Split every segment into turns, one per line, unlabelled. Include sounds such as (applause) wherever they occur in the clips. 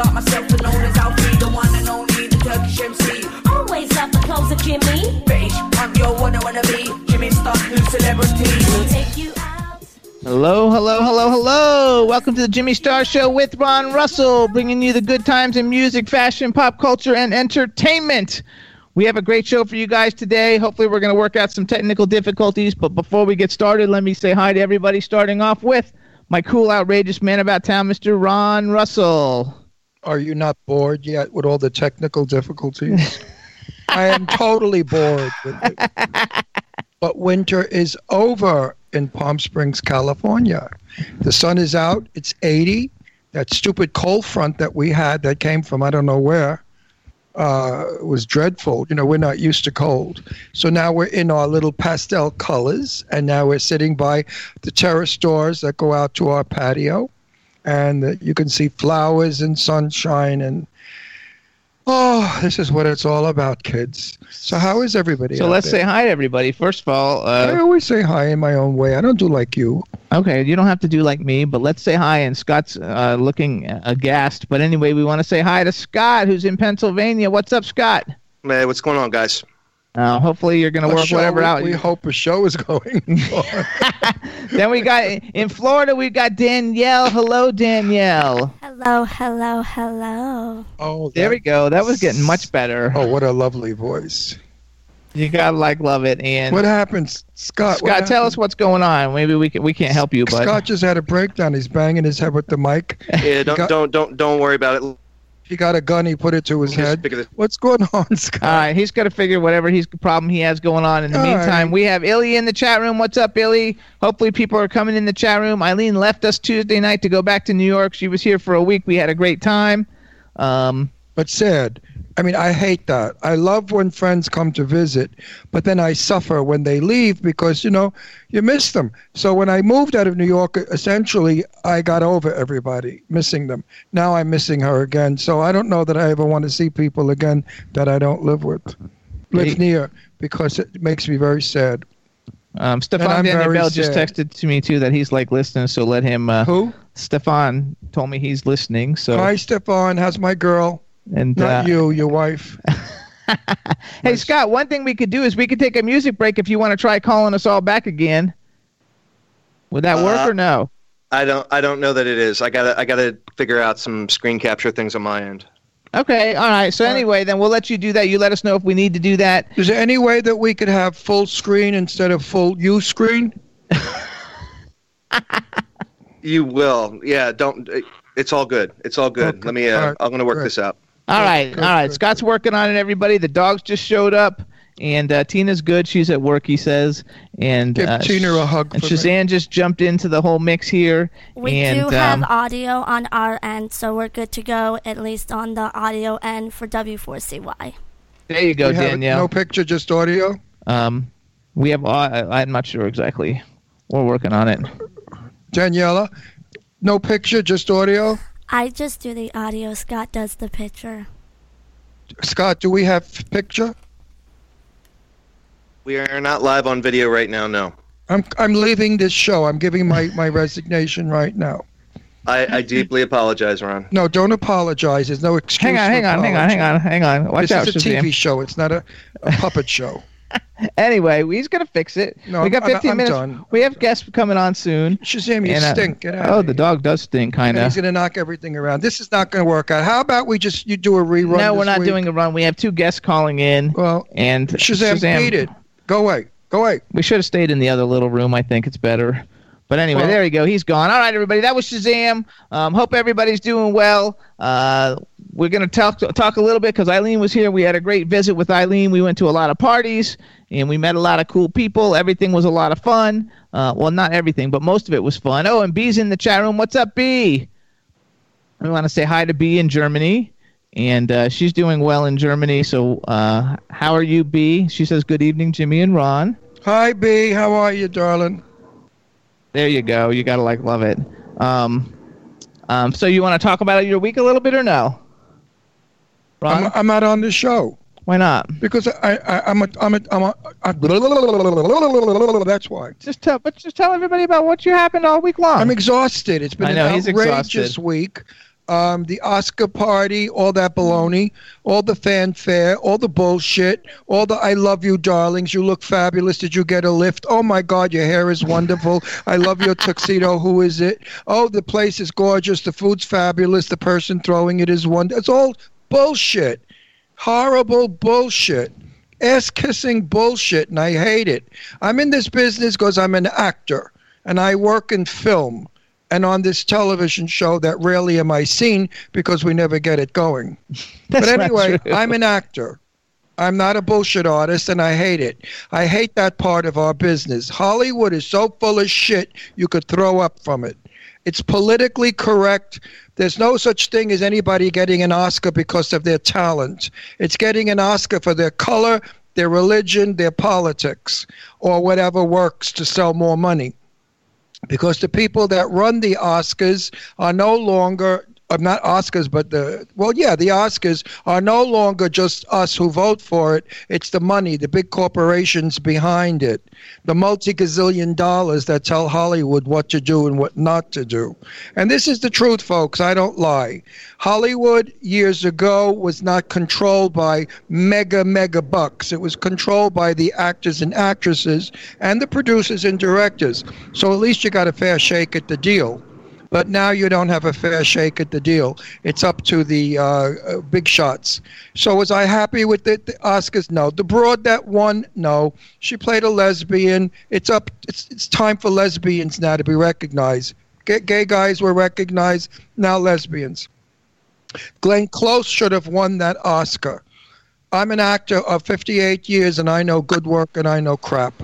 Jimmy.
Big up myself and known as Alfie, the one and only, the Turkish MC.
Always love the clothes of Jimmy.
Bitch, I'm your one I wanna be. Jimmy Star, new celebrity.
We'll take you out.
Hello, hello, hello, hello. Welcome to the Jimmy Star Show with Ron Russell, bringing you the good times in music, fashion, pop culture, and entertainment. We have a great show for you guys today. Hopefully, we're going to work out some technical difficulties. But before we get started, let me say hi to everybody, starting off with my cool, outrageous man about town, Mr. Ron Russell.
Are you not bored yet with all the technical difficulties? (laughs) I am totally bored with it. But winter is over in Palm Springs, California. The sun is out. It's 80. That stupid cold front that we had that came from I don't know where uh, was dreadful. You know, we're not used to cold. So now we're in our little pastel colors, and now we're sitting by the terrace doors that go out to our patio, and you can see flowers and sunshine and. Oh, this is what it's all about, kids. So, how is everybody?
So
out
let's
there?
say hi to everybody. First of all,
I
uh,
always say hi in my own way. I don't do like you.
okay, you don't have to do like me, but let's say hi. And Scott's uh, looking aghast. But anyway, we want to say hi to Scott, who's in Pennsylvania. What's up, Scott?
hey what's going on, guys?
Uh, hopefully, you're going to work
show-
whatever
we,
out.
We hope a show is going (laughs) (laughs)
then we got in Florida. We've got Danielle. Hello, Danielle.
Hello, hello, hello.
oh,
There we go. That was getting much better.
Oh, what a lovely voice.
You gotta like love it. And
What happens, Scott? what
Scott, tell us what's going on. Maybe we can, we can't help you, but
Scott just had a breakdown. He's banging his head with the mic.
Yeah, don't
got-
don't don't don't worry about it.
He got a gun. He put it to his
Just
head.
figure
What's going (laughs) on, Scott?
all right, he's got to figure whatever he's problem he has going on. In the
All
meantime,
right.
we have Illy in the chat room. What's up, Illy? Hopefully, people are coming in the chat room. Eileen left us Tuesday night to go back to New York. She was here for a week. We had a great time. Um,
but sad. I mean, I hate that. I love when friends come to visit, but then I suffer when they leave because, you know, you miss them. So when I moved out of New York, essentially, I got over everybody, missing them. Now I'm missing her again. So I don't know that I ever want to see people again that I don't live with, live
Hey.
near, because it makes me very sad.
um, Stefan Daniel just texted to me too that he's like listening. So let him. Uh,
Who?
Stefan told me he's listening. So
Hi, Stefan. How's my girl?
And
Not
uh,
you, your wife. (laughs)
Hey Scott, one thing we could do is we could take a music break if you want to try calling us all back again. Would that work
Uh,
or no?
I don't I don't know that it is. I gotta I gotta figure out some screen capture things on my end.
Okay, all right. So
All right.
anyway, then we'll let you do that. You let us know if we need to do that.
Is there any way that we could have full screen instead of full U screen? (laughs)
You will. Yeah. Don't. It's all good. It's all good.
Okay,
Let me. Uh,
all right,
I'm gonna work
good.
this out.
All
Good,
right,
good,
all right. Scott's working on it. Everybody, the dogs just showed up, and uh, Tina's good. She's at work. He says, and
Give
uh,
Tina a hug
And
for me.
Shazam just jumped into the whole mix here.
We
and,
do have
um,
audio on our end, so we're good to go, at least on the audio end for W4CY.
there you go,
We
Danielle.
No picture, just audio.
Um, we have. Uh, I'm not sure exactly. We're working on it.
Daniela, no picture, just audio.
I just do the audio, Scott does the picture.
Scott, do we have picture?
We are not live on video right now. No.
I'm I'm leaving this show. I'm giving my, my resignation right now.
I, I deeply apologize, Ron.
No, don't apologize. There's no excuse.
Hang on, hang on, hang on, hang on, hang on. Watch
This
out,
is a
Shazam.
TV show. It's not a, a puppet show.
Anyway, he's gonna fix it.
No,
we got
I'm-
15
I'm
minutes.
done.
We have guests coming on soon.
Shazam, you
And, uh,
stink. Get out
Oh, the dog does stink, kind of.
he's gonna knock everything around. This is not gonna work out. How about we just you do a rerun?
No, we're not
week?
doing a run. We have two guests calling in,
Well,
and
Shazam, beat it. Go away. Go away.
We should have stayed in the other little room. I think it's better. But anyway,
Well-
there you go. He's gone. All right, everybody. That was Shazam. Um, hope everybody's doing well. Uh, we're gonna talk talk a little bit because Eileen was here. We had a great visit with Eileen. We went to a lot of parties and we met a lot of cool people. Everything was a lot of fun. Uh, well, not everything, but most of it was fun. Oh, and B's in the chat room. What's up, B? We want to say hi to B in Germany. And uh, she's doing well in Germany. So, uh, how are you, B? She says, Good evening, Jimmy and Ron.
Hi, B. How are you, darling?
There you go. You gotta like love it. Um, um, so you want to talk about your week a little bit or no? Ron,
I'm, I'm not on the show
why not?
because I, I I'm a I'm a I'm a. I, that's why.
Just tell, but just tell everybody about what you happened all week long.
I'm exhausted. It's been
I know,
an outrageous week. Um, the Oscar party, all that baloney, all the fanfare, all the bullshit, all the I love you, darlings. You look fabulous. Did you get a lift? Oh my God, your hair is wonderful. I love your tuxedo. Who is it? Oh, the place is gorgeous. The food's fabulous. The person throwing it is wonderful. It's all bullshit. Horrible bullshit. Ass kissing bullshit, and I hate it. I'm in this business because I'm an actor and I work in film and on this television show that rarely am I seen because we never get it going. (laughs) But anyway. I'm an actor. I'm not a bullshit artist and I hate it. I hate that part of our business. Hollywood is so full of shit you could throw up from it. It's politically correct. There's no such thing as anybody getting an Oscar because of their talent. It's getting an Oscar for their color, their religion, their politics, or whatever works to sell more money because the people that run the Oscars are no longer Uh, not Oscars, but the well, yeah, the Oscars are no longer just us who vote for it. It's the money, the big corporations behind it, the multi gazillion dollars that tell Hollywood what to do and what not to do. And this is the truth, folks. I don't lie. Hollywood years ago was not controlled by mega mega bucks. It was controlled by the actors and actresses and the producers and directors. So at least you got a fair shake at the deal. But now you don't have a fair shake at the deal. It's up to the uh, uh, big shots. So was I happy with the, the Oscars? No. The broad that won? No. She played a lesbian. It's up. It's it's time for lesbians now to be recognized. Gay, gay guys were recognized. Now lesbians. Glenn Close should have won that Oscar. I'm an actor of 58 years and I know good work and I know crap.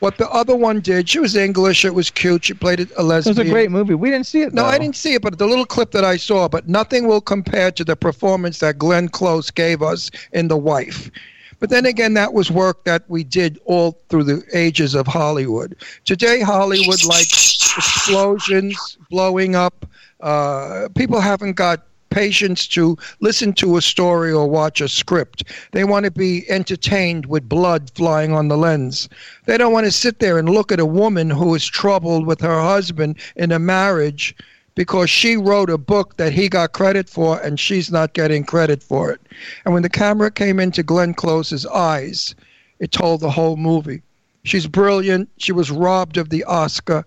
What the other one did, she was English, it was cute, she played a lesbian.
it was a great movie. We didn't see it.
No,
though.
I didn't see it, but the little clip that I saw, but nothing will compare to the performance that Glenn Close gave us in The Wife. But then again, that was work that we did all through the ages of Hollywood. Today, Hollywood likes explosions, blowing up. Uh, people haven't got patience to listen to a story or watch a script. They want to be entertained with blood flying on the lens. They don't want to sit there and look at a woman who is troubled with her husband in a marriage because she wrote a book that he got credit for and she's not getting credit for it. And when the camera came into Glenn Close's eyes, it told the whole movie. She's brilliant. She was robbed of the Oscar.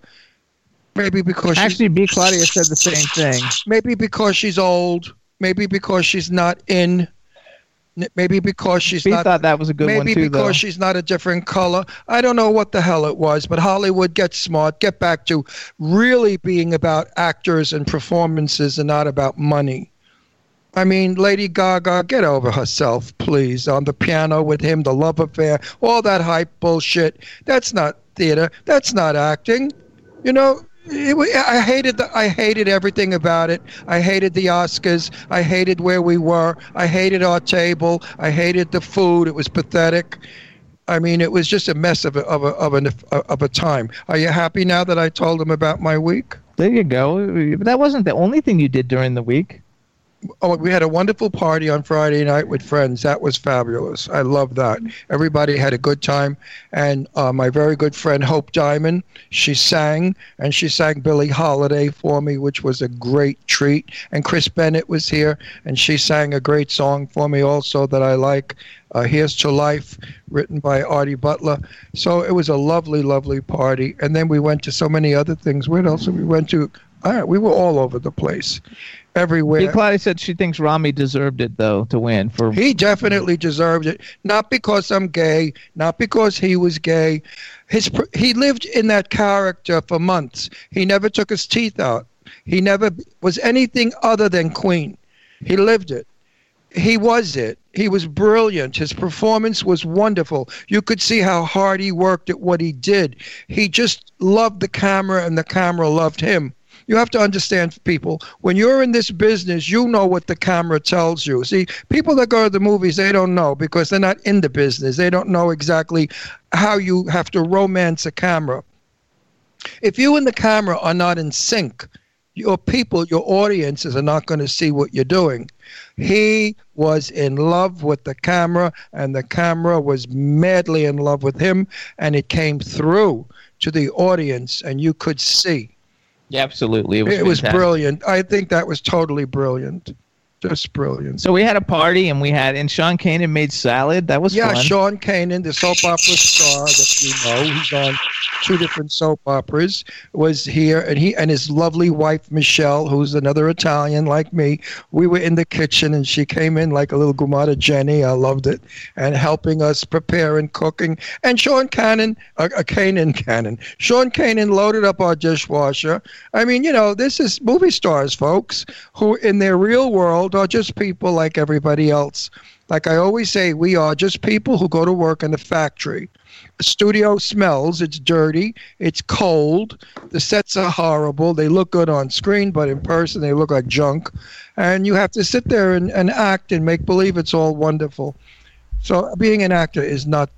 Maybe because she's
Actually, B. Claudia said the same thing.
maybe because she's old, maybe because she's not in, maybe because she's
B
not.
thought that was a good
maybe
one too,
because
though.
she's not a different color. I don't know what the hell it was, but Hollywood, get smart, get back to really being about actors and performances and not about money. I mean, Lady Gaga, get over herself, please. On the piano with him, the love affair, all that hype bullshit. That's not theater. That's not acting. You know, it, I hated the, I hated everything about it. I hated the Oscars. I hated where we were. I hated our table. I hated the food. It was pathetic. I mean, it was just a mess of a, of a, of a, of a time. Are you happy now that I told them about my week?
There you go. That wasn't the only thing you did during the week.
Oh, we had a wonderful party on Friday night with friends. That was fabulous. I love that. Everybody had a good time. And uh, my very good friend Hope Diamond, she sang and she sang Billie Holiday for me, which was a great treat. And Chris Bennett was here and she sang a great song for me also that I like. Uh, Here's to Life, written by Artie Butler. So it was a lovely, lovely party. And then we went to so many other things. Where else we went to? All right, we were all over the place, everywhere.
Big Claudia said she thinks Rami deserved it though to win for
He definitely deserved it. Not because I'm gay, not because he was gay. His pr- he lived in that character for months. He never took his teeth out. He never was anything other than Queen. He lived it. He was it. He was brilliant. His performance was wonderful. You could see how hard he worked at what he did. He just loved the camera and the camera loved him you have to understand people when you're in this business you know what the camera tells you. See people that go to the movies they don't know because they're not in the business. They don't know exactly how you have to romance a camera. If you and the camera are not in sync your people your audiences are not going to see what you're doing. He was in love with the camera and the camera was madly in love with him and it came through to the audience and you could see
Yeah, absolutely. It was,
it was brilliant. I think that was totally brilliant. Just brilliant.
So we had a party and we had and Sean Kanan made salad. That was
yeah,
fun.
Sean Kanan, the soap opera star that you know, he's on two different soap operas, was here, and he and his lovely wife Michelle, who's another Italian like me. We were in the kitchen, and she came in like a little gumata Jenny. I loved it, and helping us prepare and cooking. And Sean Cannon, uh, uh, Kanan Cannon, Sean Kanan loaded up our dishwasher. I mean, you know, this is movie stars, folks, who in their real world are just people like everybody else. Like I always say, we are just people who go to work in a factory. The studio smells, it's dirty, it's cold, the sets are horrible, they look good on screen, but in person they look like junk. And you have to sit there and, and act and make believe it's all wonderful. So being an actor is not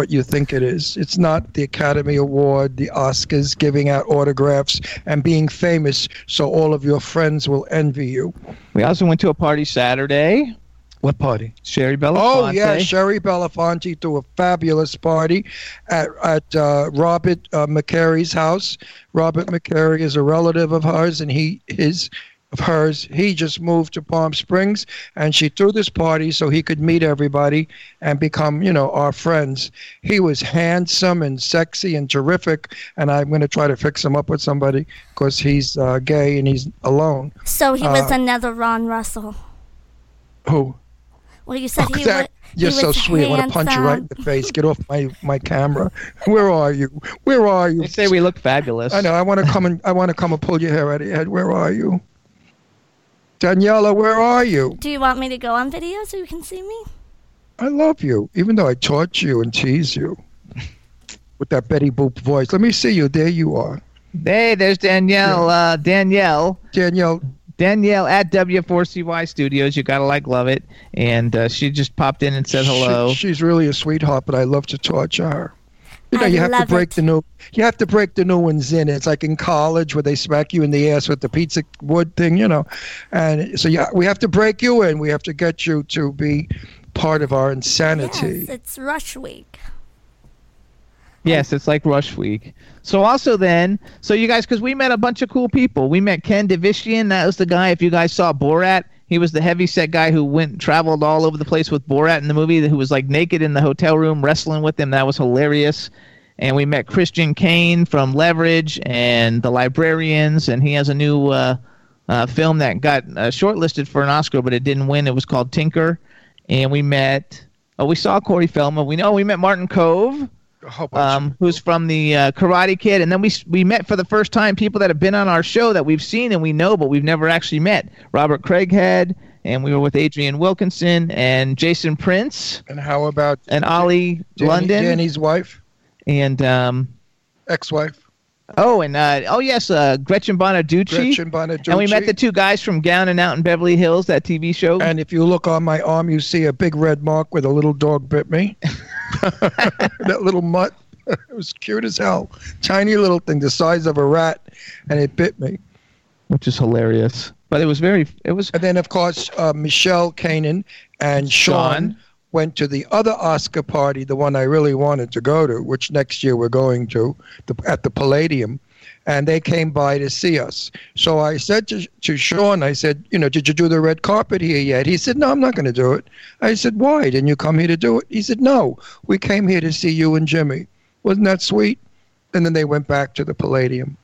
what you think it is. It's not the Academy Award, the Oscars, giving out autographs and being famous so all of your friends will envy you.
We also went to a party Saturday.
What party?
Shari Belafonte.
Oh yeah, Shari Belafonte threw a fabulous party at at uh, Robert uh, McCary's house. Robert McCary is a relative of hers, and he his of hers. He just moved to Palm Springs, and she threw this party so he could meet everybody and become, you know, our friends. He was handsome and sexy and terrific, and I'm going to try to fix him up with somebody because he's uh, gay and he's alone.
So he was
Uh,
another Ron Russell.
Who?
Well, you said he,
That-
wa-
You're so
was
sweet. I want to punch you right in the face. Get off my, my camera. Where are you? Where are you?
They say we look fabulous.
I know. I want to come and I want to come and pull your hair out of your head. Where are you? Daniela, where are you?
Do you want me to go on video so you can see me?
I love you, even though I taught you and tease you (laughs) with that Betty Boop voice. Let me see you. There you are,
Hey, there's Danielle. Uh, Danielle.
Danielle.
Danielle at W4CY Studios. You gotta like, love it. And uh, she just popped in and said hello.
She- she's really a sweetheart, but I love to torture her. You know,
I
you have to break
it.
the new. You have to break the new ones in. It's like in college where they smack you in the ass with the pizza wood thing, you know. And so, yeah, we have to break you in. We have to get you to be part of our insanity.
Yes, it's Rush Week.
Yes, it's like Rush Week. So also then, so you guys, because we met a bunch of cool people. We met Ken Divishian. That was the guy. If you guys saw Borat, he was the heavy set guy who went traveled all over the place with Borat in the movie. Who was like naked in the hotel room wrestling with him. That was hilarious. And we met Christian Kane from Leverage and the Librarians, and he has a new uh, uh, film that got uh, shortlisted for an Oscar, but it didn't win. It was called Tinker. And we met. Oh, we saw Corey Feldman. We know we met Martin
Kove
um, who's from the uh, Karate Kid, and then we we met for the first time people that have been on our show that we've seen and we know, but we've never actually met. Robert Craighead, and we were with Adrian Wilkinson and Jason Prince.
And how about
and Ollie
Danny,
London.
Danny's wife,
and um,
ex-wife,
oh and uh, oh yes, uh, Gretchen Bonaducci.
Gretchen Bonaducci.
And we met the two guys from Down and Out in Beverly Hills, that TV show.
And if you look on my arm, you see a big red mark where the little dog bit me. (laughs) (laughs) that little mutt. (laughs) it was cute as hell. Tiny little thing, the size of a rat, and it bit me.
which is hilarious. but it was very. It was
And then, of course, uh, Michelle Kanan and Sean,
Sean.
Went to the other Oscar party, the one I really wanted to go to, which next year we're going to, the, at the Palladium. And they came by to see us. So I said to, to Sean, I said, you know, did you do the red carpet here yet? He said, no, I'm not going to do it. I said, why? Didn't you come here to do it? He said, no, we came here to see you and Jimmy. Wasn't that sweet? And then they went back to the Palladium.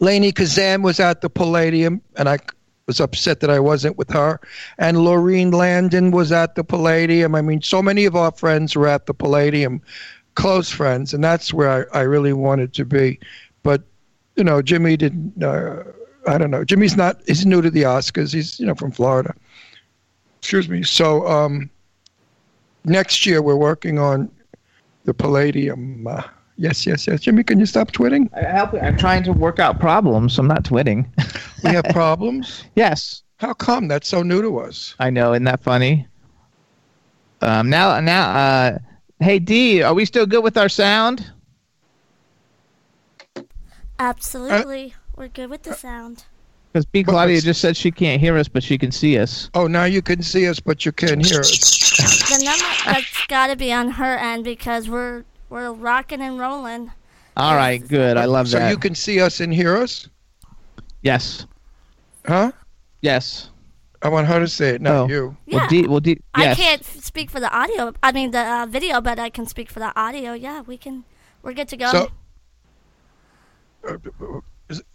Lainie Kazan was at the Palladium, and I was upset that I wasn't with her. And Laurene Landon was at the Palladium. I mean, so many of our friends were at the Palladium, close friends, and that's where I, I really wanted to be. But, you know, Jimmy didn't, uh, I don't know. Jimmy's not, he's new to the Oscars. He's, you know, from Florida. Excuse me. So um, next year we're working on the Palladium. Uh, yes, yes, yes. Jimmy, can you stop twitting?
I help, I'm trying to work out problems. I'm not twitting.
We have (laughs) problems.
yes,
How come? That's so new to us.
I know. Isn't that funny? Um, now, now, uh, hey D, are we still good with our sound?
Absolutely. We're good with the sound.
Because B Claudia just said she can't hear us, but she can see us.
Oh, now you can see us, but you can't hear us.
The number that's got to be on her end because we're we're rocking and rolling.
All right, good. I love
So
that.
So you can see us and hear us?
yes,
Huh?
yes.
I want her to say it, not
Oh.
you.
Well,
Yeah.
D, well, D, yes.
I can't speak for the audio. I mean the uh, video, but I can speak for the audio. Yeah, we can. We're good to go.
So, uh, is-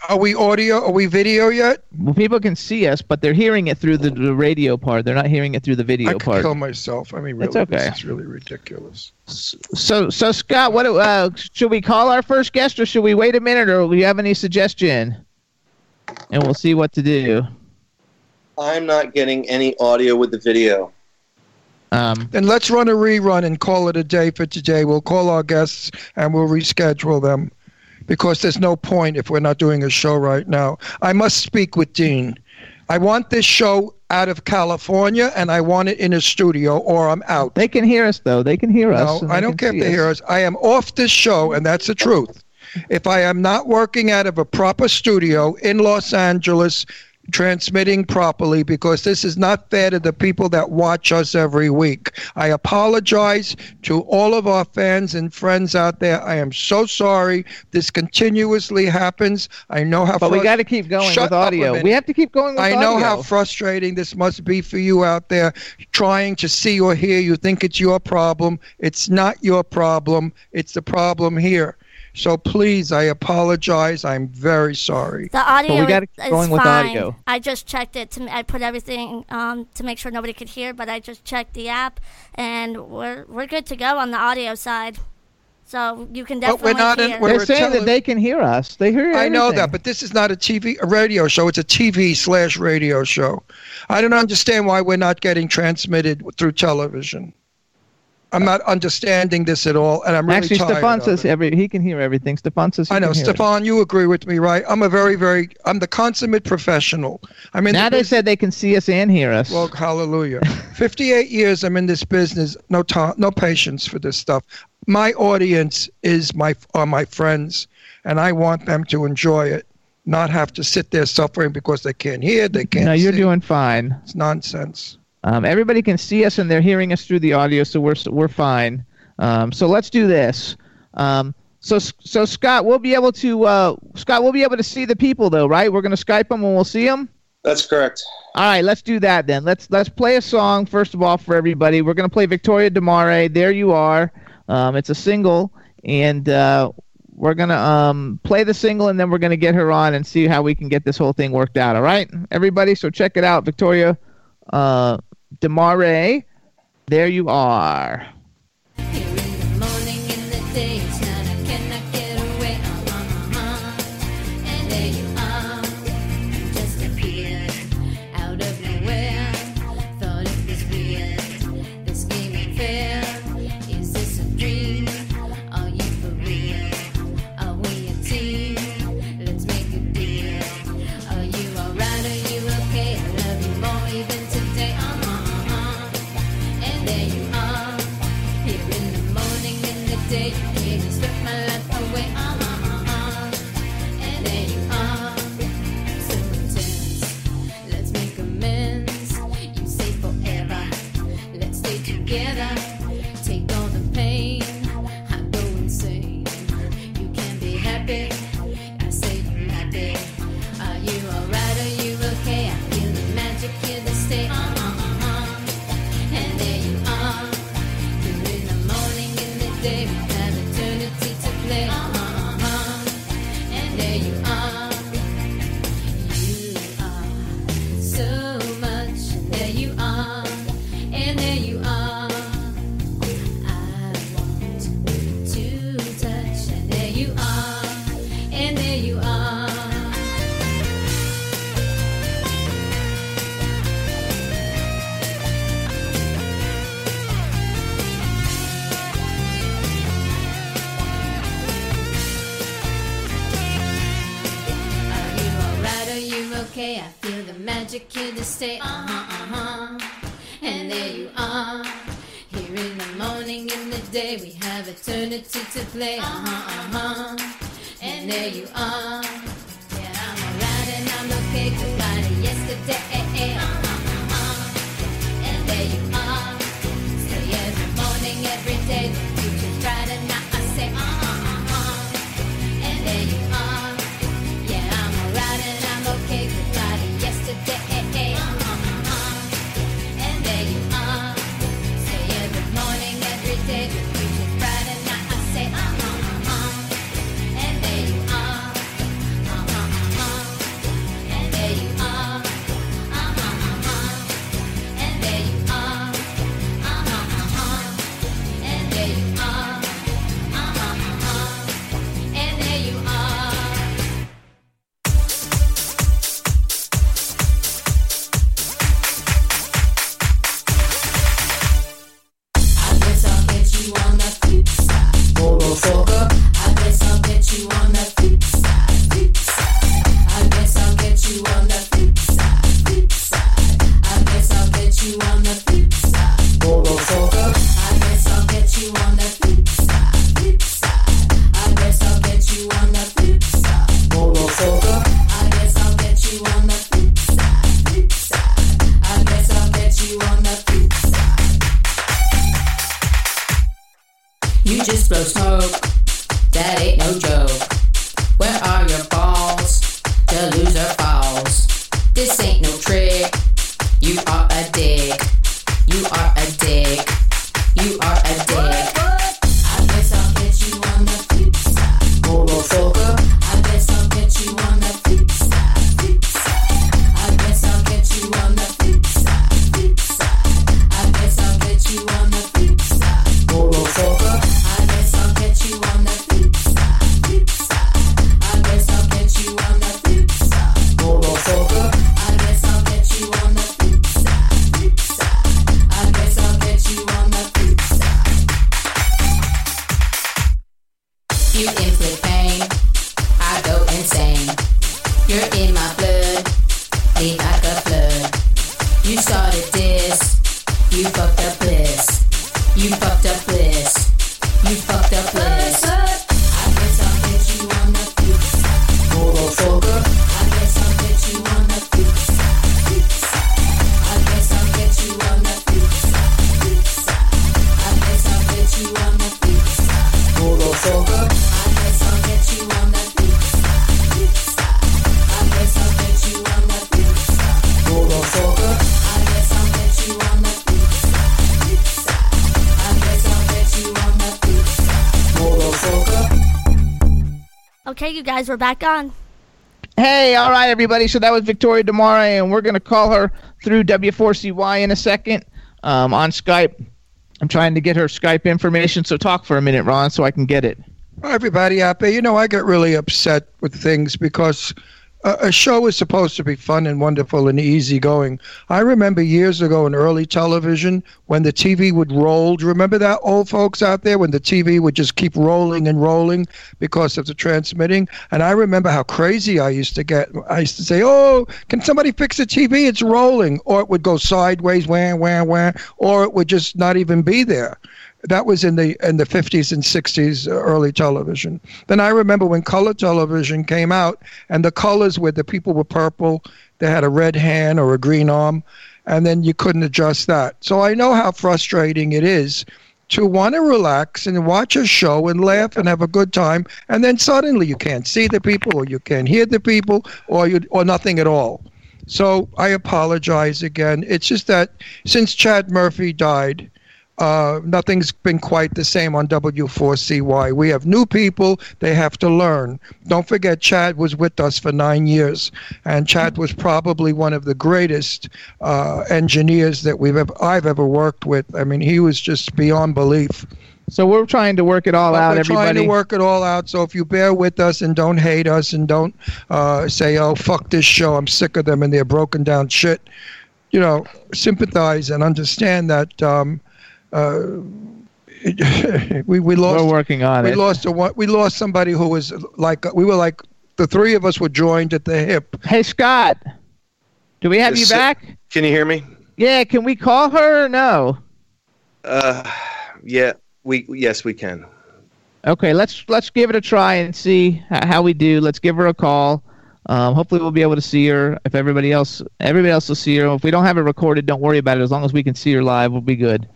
are we audio? Are we video yet?
Well, people can see us, but they're hearing it through the, the radio part. They're not hearing it through the
I
video
could
part.
kill myself. I mean, really,
That's okay.
this is really ridiculous.
So, so Scott, what uh, should we call our first guest, or should we wait a minute, or do you have any suggestion? And we'll see what to do.
I'm not getting any audio with the video.
Um,
Then let's run a rerun and call it a day for today. We'll call our guests and we'll reschedule them because there's no point if we're not doing a show right now. I must speak with Dean. I want this show out of California and I want it in a studio or I'm out.
they can hear us though. They can hear us.
No, I don't care if they hear us. I am off this show, and that's the truth. If I am not working out of a proper studio in Los Angeles, transmitting properly, because this is not fair to the people that watch us every week. I apologize to all of our fans and friends out there. I am so sorry. This continuously happens. I know how.
But we got to keep going
Shut
with audio. We have to keep going with
I
audio.
know how frustrating this must be for you out there trying to see or hear. You think it's your problem. It's not your problem. It's the problem here. So please, I apologize. I'm very sorry.
the audio
we gotta
is,
going
is
with
fine.
audio.
I just checked it. To, I put everything um, to make sure nobody could hear, but I just checked the app, and we're we're good to go on the audio side. So you can
But we're
definitely
not in-
hear.
we're-
They're saying
tele-
that they can hear us. They hear. Everything.
I know that, but this is not a TV, a radio show. It's a TV slash radio show. I don't understand why we're not getting transmitted through television. I'm not understanding this at all, and I'm really
actually, Stefan says every he can hear everything. Stefan says
I know. Stefan. You agree with me, right? I'm a very, very. I'm the consummate professional. I'm in
Now
the
they
business-
said they can see us and hear us.
Well, hallelujah. (laughs) 58 years I'm in this business. No time, no patience for this stuff. My audience is my are my friends, and I want them to enjoy it, not have to sit there suffering because they can't hear, they can't.
no, you're
see.
doing fine.
It's nonsense.
Um, everybody can see us and they're hearing us through the audio, so we're we're fine. Um, so let's do this. Um, so so Scott, we'll be able to uh, Scott, we'll be able to see the people though, right? We're gonna Skype them and we'll see them.
That's correct.
All right, let's do that then. Let's let's play a song first of all for everybody. We're gonna play Victoria De Mare. There you are. Um, it's a single, and uh, we're gonna um, play the single, and then we're gonna get her on and see how we can get this whole thing worked out. All right, everybody. So check it out, Victoria uh, Demare. There you are.
Okay. I feel the magic here to stay. Uh huh, uh huh. And there you are. Here in the morning, in the day, we have eternity to play. Uh huh, uh huh. And there you are. Yeah, I'm alright and I'm okay. Goodbye to yesterday. Uh huh, uh huh. And there you are. Stay every morning, every day.
Guys, we're back on.
Hey, all right, everybody. So that was Victoria De Mare, and we're going to call her through W4CY in a second um, on Skype. I'm trying to get her Skype information, so talk for a minute, Ron, so I can get it.
Hi, everybody out there. You know, I get really upset with things because a, show is supposed to be fun and wonderful and easygoing. I remember years ago in early television when the TV would roll. Do you remember that, old folks out there, when the TV would just keep rolling and rolling because of the transmitting? And I remember how crazy I used to get. I used to say, Oh, can somebody fix the TV? It's rolling. Or it would go sideways, wham, wham, wham, or it would just not even be there that was in the in the 50s and 60s uh, early television. Then i remember when color television came out and the colors where the people were purple they had a red hand or a green arm and then you couldn't adjust that. So i know how frustrating it is to want to relax and watch a show and laugh and have a good time and then suddenly you can't see the people or you can't hear the people or you or nothing at all. So i apologize again. It's just that since chad murphy died uh, nothing's been quite the same on W4CY. We have new people, they have to learn. Don't forget, Chad was with us for nine years, and Chad was probably one of the greatest uh, engineers that we've ever, I've ever worked with. I mean, he was just beyond belief.
So we're trying to work it all
But
out,
we're
everybody.
trying to work it all out. So if you bear with us and don't hate us and don't uh, say, "Oh, fuck this show," I'm sick of them and they're broken down shit. You know, sympathize and understand that um, (laughs) we we lost.
We're working on
we
it.
lost a one. We lost somebody who was like we were like the three of us were joined at the hip.
Hey, Scott. Do we have
Is
you
Sa-
back?
Can you hear me?
Yeah. Can we call her or no?
Uh, yeah. We yes we can.
Okay, let's let's give it a try and see how we do. Let's give her a call. Um, hopefully, we'll be able to see her. If everybody else, everybody else will see her. If we don't have it recorded, don't worry about it. As long as we can see her live, we'll be good.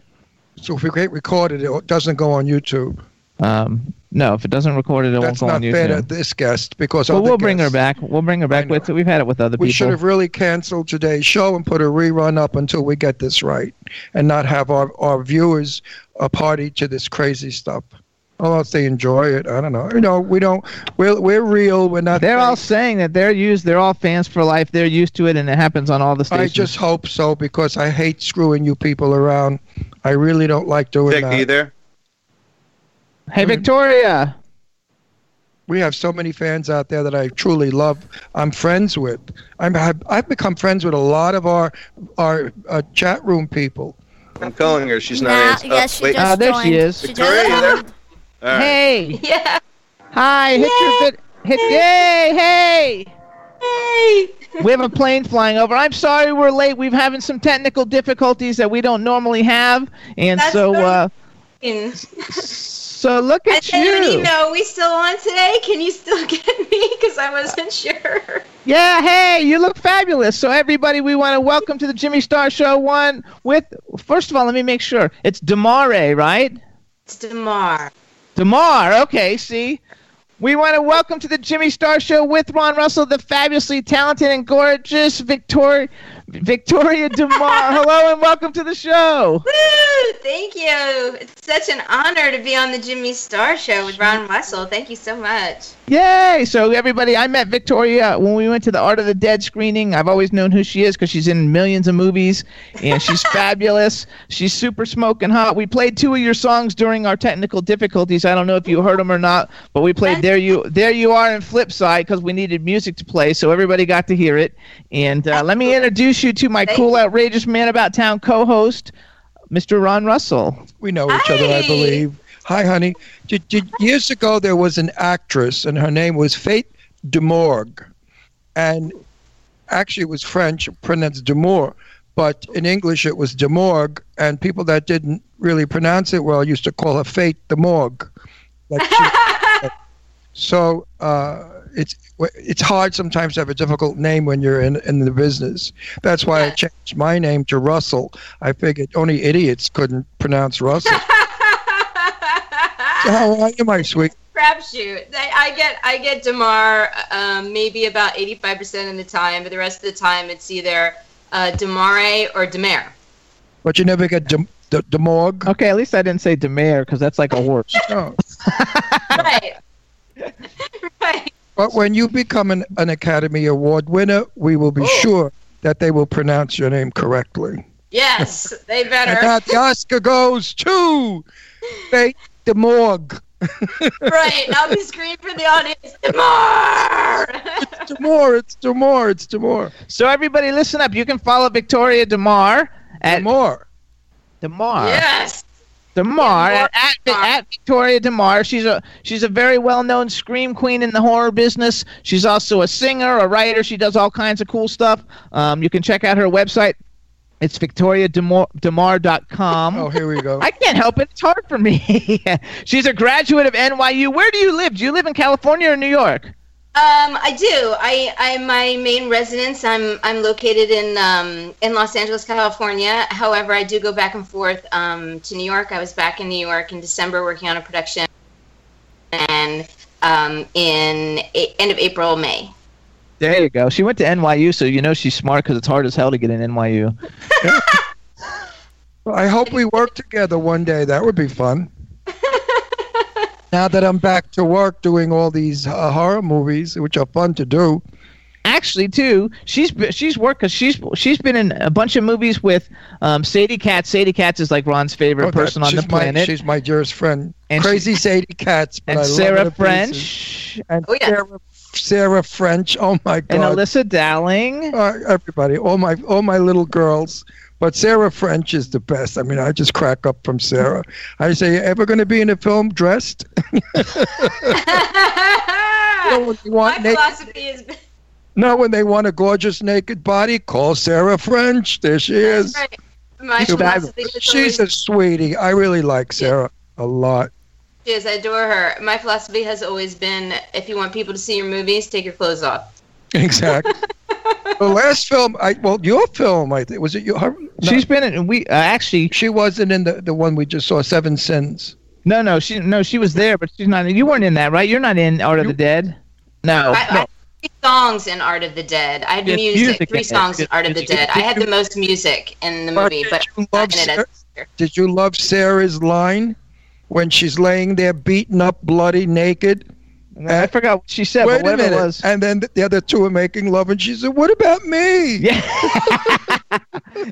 So if we get recorded, it doesn't go on YouTube.
Um, no, if it doesn't record it, it
That's
won't go
not
on
fair to
YouTube.
this guest because
But we'll bring her back. We'll bring her back with. We've had it with other
We
people.
We should have really canceled today's show and put a rerun up until we get this right, and not have our, our viewers a party to this crazy stuff. Unless they enjoy it, I don't know. You know, we don't. We're we're real. We're not.
They're all saying that they're used. They're all fans for life. They're used to it, and it happens on all the stations.
I just hope so because I hate screwing you people around. I really don't like doing
Vic,
that.
are you
hey, Victoria.
We have so many fans out there that I truly love. I'm friends with. I'm, I've, I've become friends with a lot of our our uh, chat room people.
I'm calling her. She's not
Nah,
answering.
yes, she
wait.
just
Ah, there she is.
Victoria,
just
you there?
joined.
All right.
Hey.
Yeah.
Hi. Hit your vid- hit. Yay! Hey.
Hey.
We have a plane flying over. I'm sorry we're late. We're having some technical difficulties that we don't normally have, and
That's
so uh, so look at
sent you
you.
Are we still on today? Can you still (laughs) get me? Because I wasn't sure.
Yeah, hey, you look fabulous. So everybody, we want to welcome to the Jimmy Star Show one with. First of all, let me make sure it's Demare, right?
It's Demar.
Demar. Okay, see. We want to welcome to the Jimmy Star Show with Ron Russell, the fabulously talented and gorgeous Victoria Victoria Demar. (laughs) Hello and welcome to the show.
Woo! Thank you. It's such an honor to be on the Jimmy Star Show with Ron Russell. Thank you so much.
Yay! So everybody, I met Victoria when we went to the Art of the Dead screening. I've always known who she is because she's in millions of movies, and she's (laughs) fabulous. She's super smoking hot. We played two of your songs during our technical difficulties. I don't know if you heard them or not, but we played "There You There You Are" and "Flip Side" because we needed music to play, so everybody got to hear it. And uh, let me introduce you to my
Thank
cool,
you.
outrageous man about town co-host, Mr. Ron Russell.
We know each other, I believe. Hi, honey. Did, did, years ago, there was an actress, and her name was Faith Domergue. And actually, it was French, pronounced Demore, but in English, it was Demorgue. And people that didn't really pronounce it well used to call her Fate Demorgue. Like she, (laughs) so uh, it's it's hard sometimes to have a difficult name when you're in, in the business. That's why I changed my name to Russell. I figured only idiots couldn't pronounce Russell. (laughs) So how are you, my sweet?
Crapshoot. I, I get I get Demar um, maybe about 85% of the time, but the rest of the time it's either uh, Demare or Demare.
But you never get Dem- De- Demorgue?
Okay, at least I didn't say Demare because that's like a horse.
No. (laughs)
right. (laughs) right.
But when you become an, an Academy Award winner, we will be
Oh.
sure that they will pronounce your name correctly.
Yes, they
And
better.
the Oscar goes to Fate Demorgue.
right. I'll be screaming for the audience. Demar.
Demore, it's Demore, it's Demore.
So everybody, listen up. You can follow Victoria Demar at
Demore.
Demar.
yes.
Demar at, at, at Victoria Demar. She's a she's a very well known scream queen in the horror business. She's also a singer, a writer. She does all kinds of cool stuff. Um, you can check out her website. It's victoriademar.com.
Oh, here we go.
I can't help it. It's hard for me. (laughs) She's a graduate of NYU. Where do you live? Do you live in California or New York?
Um, I do. I, I my main residence. I'm I'm located in um, in Los Angeles, California. However, I do go back and forth um, to New York. I was back in New York in December working on a production, and um, in a- end of April, May.
There you go. She went to NYU, so you know she's smart because it's hard as hell to get in NYU. (laughs)
I hope we work together one day. That would be fun. (laughs) now that I'm back to work doing all these uh, horror movies, which are fun to do.
Actually, too, she's she's worked because she's she's been in a bunch of movies with um, Sadie Katz. Sadie Katz is like Ron's favorite
Oh,
person on the
she's my-
planet,
she's my dearest friend.
And
Crazy Sadie Katz. But
and
I
Sarah
to.
French
And
Oh, yeah.
Sarah, Sarah French. Oh my God!
and Alyssa Dowling.
Uh, everybody, all my all my little girls. But Sarah French is the best. I mean, I just crack up from Sarah. I say, you ever going to be in a film dressed? (laughs) You know,
my
naked-
philosophy is
No, when they want a gorgeous naked body, call Sarah French. There she is.
Right. My
She's
philosophy is
She's
always-
a sweetie. I really like Sarah a lot.
She is. I adore her. My philosophy has always been: if you want people to see your movies, take your clothes off.
Exactly. (laughs) the last film, I well, your film, I think was it your? Her, no,
She's been in. We uh, actually.
she wasn't in the the one we just saw, Seven Sins.
No, no, she no, she was there, but she's not. You weren't in that, right? You're not in Art of the Dead. No.
I, I three songs in Art of the Dead. I had
Yes,
music,
music
three
in it.
songs in Art of the
Did
Dead. I had the most music in the movie, but
you love
in
Sarah,
as
Did you love Sarah's line when she's laying there, beaten up, bloody, naked?
I forgot what she said,
Wait a minute.
it was.
And then the other two are making love, and she said, "What about me?"
Yeah. (laughs)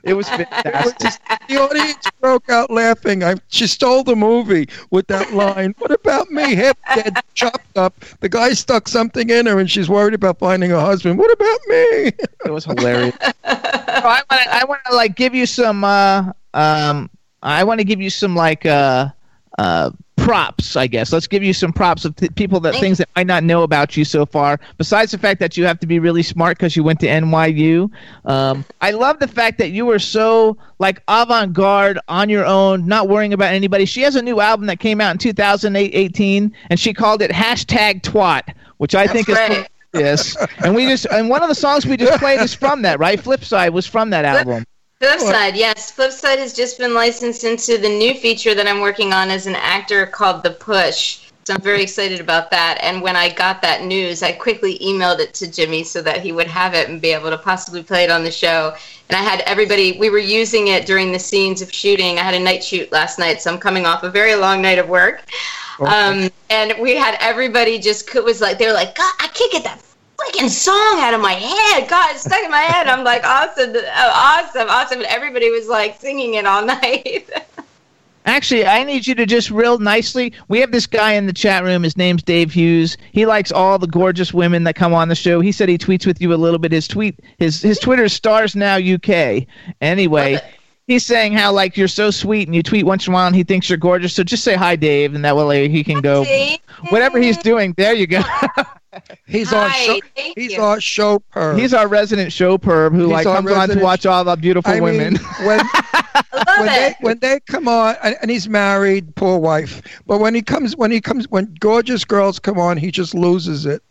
it was fantastic.
The audience broke out laughing. I, she stole the movie with that line. What about me? Half dead, chopped up. The guy stuck something in her, and she's worried about finding a husband. What about me?
It was hilarious. (laughs) so I want to, I want to like give you some, uh, um, I want to give you some like, uh, uh, props. I guess let's give you some props of th- people that things that might not know about you so far. Besides the fact that you have to be really smart because you went to NYU, um, I love the fact that you were so like avant-garde on your own, not worrying about anybody. She has a new album that came out in 2018, and she called it hashtag twat, which I think is
right.
Yes, and we just and one of the songs we just played is from that, right? Flipside was from that album.
Flipside, yes. Flipside has just been licensed into the new feature that I'm working on as an actor called The Push. So I'm very excited about that. And when I got that news, I quickly emailed it to Jimmy so that he would have it and be able to possibly play it on the show. And I had everybody, we were using it during the scenes of shooting. I had a night shoot last night, so I'm coming off a very long night of work. Um, and we had everybody just was like, they were like, God, I can't get that freaking song out of my head. God, it's stuck in my head. I'm like, awesome, awesome, awesome. And everybody was like singing it all (laughs) night.
Actually, I need you to just real nicely. We have this guy in the chat room. His name's Dave Hughes. He likes all the gorgeous women that come on the show. He said he tweets with you a little bit. His tweet, his his Twitter is stars now UK. Anyway, he's saying how like you're so sweet and you tweet once in a while and he thinks you're gorgeous. So just say hi, Dave, and that way he can go. Whatever he's doing, there you go. (laughs)
He's our show.
thank
He's
you.
our show perv.
He's our resident show perv who
He's
like comes on to watch all the beautiful
I
women.
mean, when (laughs) when they when they come on, and, and he's married, poor wife. But when he comes, when he comes, when gorgeous girls come on, he just loses it.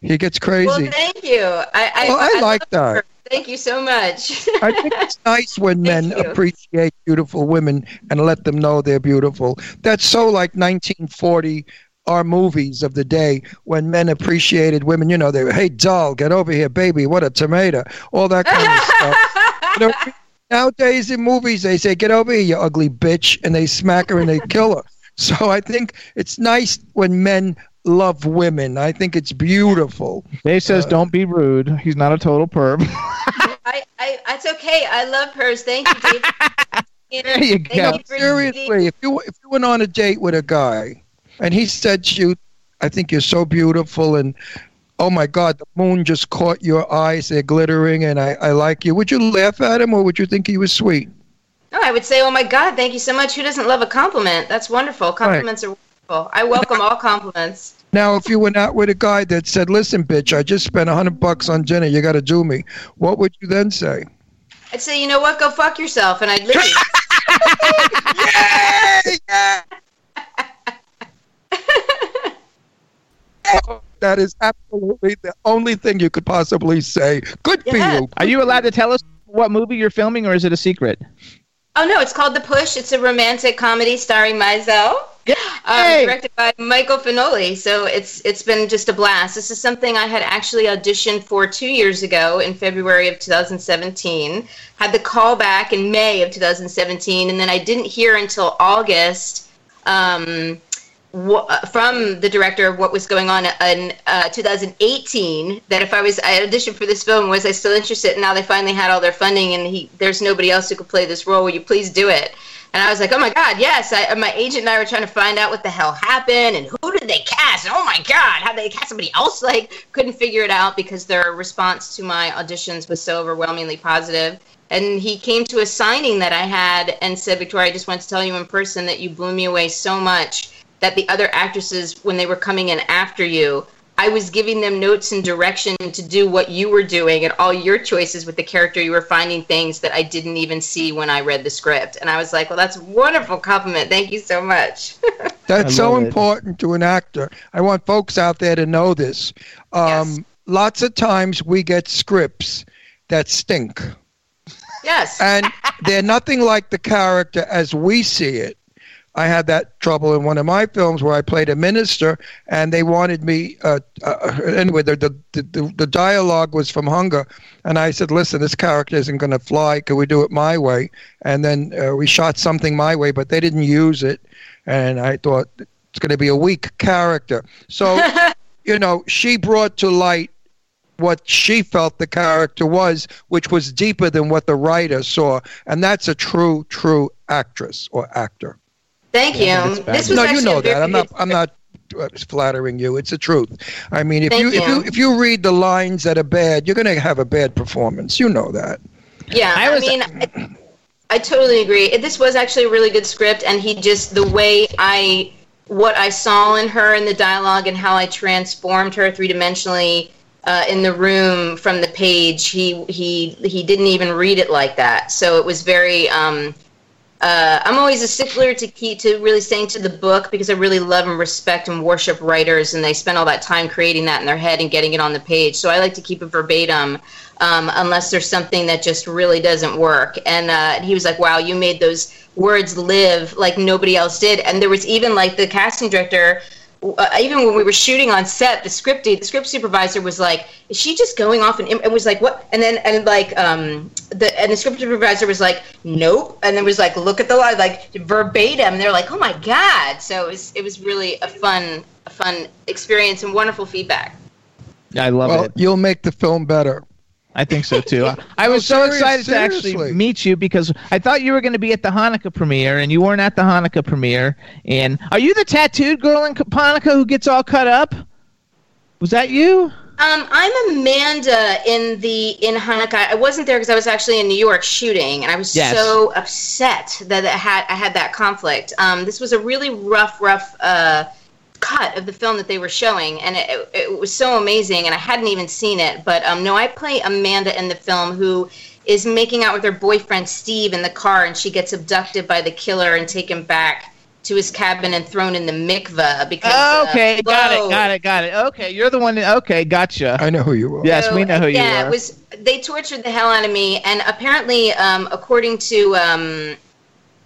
He gets crazy.
well, thank you. I, I,
Well, I like that.
her. Thank you so much.
I think it's (laughs) nice when men
you.
appreciate beautiful women and let them know they're beautiful. That's so like 1940 our movies of the day when men appreciated women. You know, they were, hey, doll, get over here, baby, what a tomato, all that kind of stuff. You know, (laughs) nowadays in movies, they say, get over here, you ugly bitch, and they smack her and they kill her. (laughs) So I think it's nice when men love women. I think it's beautiful.
Dave says,
Uh,
"Don't be rude. He's not a total perv." (laughs)
I, I, it's okay. I love hers. Thank you, Dave.
There you
Thank
go.
for-
Seriously, if you if you went on a date with a guy and he said to you, "I think you're so beautiful," and oh my God, the moon just caught your eyes; they're glittering, and I, I like you. Would you laugh at him, or would you think he was sweet?
No, I would say, oh my God, thank you so much. Who doesn't love a compliment? That's wonderful. Compliments are wonderful. I welcome all compliments. (laughs)
Now, if you went out with a guy that said, "Listen, bitch, I just spent a hundred bucks on dinner. You got to do me," what would you then say?
I'd say, you know what? Go fuck yourself, and I'd leave. (laughs)
That is absolutely the only thing you could possibly say. Good for you.
Are you allowed to tell us what movie you're filming, or is it a secret?
Oh no, it's called The Push. It's a romantic comedy starring Mizell,
Yay!
um, directed by Michael Finoli. So it's it's been just a blast. This is something I had actually auditioned for two years ago in February of 2017. Had the call back in May of 2017, and then I didn't hear until August. Um, wh- from the director of what was going on in uh, 2018 that if I was I auditioned for this film was I still interested? And now they finally had all their funding and he there's nobody else who could play this role. Will you please do it? And I was like oh my god yes. I, my agent and I were trying to find out what the hell happened and who did they cast? And oh my god how they cast somebody else? (laughs) Like couldn't figure it out because their response to my auditions was so overwhelmingly positive. And he came to a signing that I had and said Victoria I just want to tell you in person that you blew me away so much that the other actresses when they were coming in after you I was giving them notes and direction to do what you were doing and all your choices with the character. You were finding things that I didn't even see when I read the script. And I was like, well, that's a wonderful compliment. Thank you so much. (laughs)
That's so
it.
important to an actor. I want folks out there to know this. Um, Lots of times we get scripts that stink,
yes.
and they're nothing like the character as we see it. I had that trouble in one of my films where I played a minister, and they wanted me. Uh, uh, anyway, the, the the the dialogue was from Hunger, and I said, "Listen, this character isn't going to fly. Could we do it my way?" And then uh, we shot something my way, but they didn't use it, and I thought it's going to be a weak character. So, (laughs) you know, she brought to light what she felt the character was, which was deeper than what the writer saw, and that's a true, true actress or actor.
Thank you.
that's.
This was
no, you know that. I'm not. I'm not uh, flattering you. It's the truth. I mean, if
Thank
you, if
you.
you if you read the lines that are bad, you're going to have a bad performance. You know that.
Yeah,
I
I, mean, I, I totally agree. This was actually a really good script, and he just the way I what I saw in her in the dialogue and how I transformed her three dimensionally uh, in the room from the page. He he he didn't even read it like that, so it was very. Um, uh, I'm always a stickler to keep to really staying to the book because I really love and respect and worship writers, and they spend all that time creating that in their head and getting it on the page. So I like to keep it verbatim, um, unless there's something that just really doesn't work. And uh, he was like, "Wow, you made those words live like nobody else did." And there was even like the casting director. Uh, even when we were shooting on set, the script the script supervisor was like, "Is she just going off?" And it was like, "What?" And then and like um the and the script supervisor was like, "Nope," and then was like, "Look at the line, like verbatim." And they're like, "Oh my god!" So it was it was really a fun a fun experience and wonderful feedback.
I love
well,
it.
you'll make the film better.
I think so too. I- I was (laughs)
No,
so
serious-
excited to actually meet you because I thought you were going to be at the Hanukkah premiere, and you weren't at the Hanukkah premiere. And are you the tattooed girl in Hanukkah who gets all cut up? Was that you?
Um, I'm Amanda in the in Hanukkah. I wasn't there because I was actually in New York shooting, and I was
Yes.
so upset that I had I had that conflict. Um, this was a really rough, rough uh, cut of the film that they were showing, and it, it was so amazing. And I hadn't even seen it, but um, no, I play Amanda in the film who is making out with her boyfriend Steve in the car, and she gets abducted by the killer and taken back to his cabin and thrown in the mikveh because uh,
okay, got it, got it, got it. Okay, you're the one. That, okay, gotcha.
I know who you are.
Yes, we know who you are
yeah,
are.
it was. They tortured the hell out of me, and apparently, um, according to um,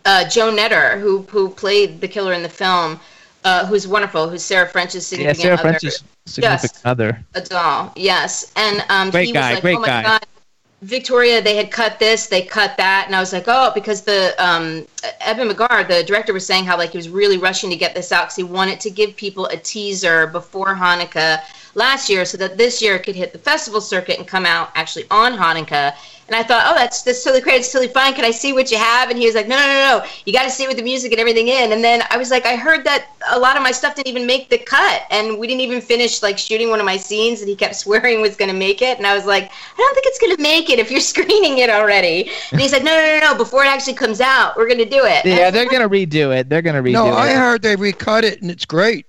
uh, Joe Knetter, who who played the killer in the film, uh, who's wonderful, who's Sarah French's
yeah,
significant
Sarah
other,
French's significant
Yes.
other.
a doll. Yes, and um,
Great
he
guy,
was like,
great
"Oh my
guy."
god." Victoria, they had cut this, they cut that, and I was like, oh, because the um, Eben McGarr, the director, was saying how like he was really rushing to get this out because he wanted to give people a teaser before Hanukkah last year, so that this year it could hit the festival circuit and come out actually on Hanukkah. And I thought, oh, that's that's totally great, it's totally fine. Can I see what you have? And he was like, no, no, no, no, you got to see it with the music and everything in. And then I was like, I heard that a lot of my stuff didn't even make the cut, and we didn't even finish like shooting one of my scenes, and he kept (laughs) swearing was going to make it, and I was like, I don't think it's going to make it if you're (laughs) screening it already. And he's like, no, no, no, no, before it actually comes out, we're going to do it.
Yeah, they're gonna redo it. They're gonna redo
No,
it.
No, I heard they recut it and it's great.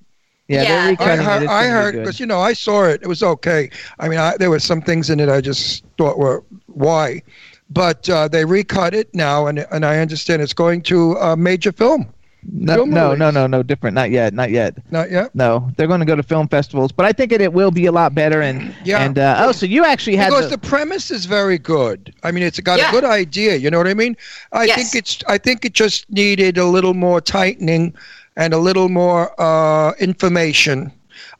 yeah,
Yeah,
they're
I heard,
it.
I heard because you know I saw it. It was okay. I mean, I, there were some things in it I just thought were why, but uh, they recut it now, and and I understand it's going to a major film.
No,
film
no, no, no, no, different. Not yet, not yet.
Not yet.
No, they're going to go to film festivals, but I think it, it will be a lot better. And
Yeah.
and uh, oh, so you actually had
because
the,
the premise is very good. I mean, it's got
Yeah.
a good idea. You know what I mean? I
Yes.
think it's. I think it just needed a little more tightening, and a little more uh, information.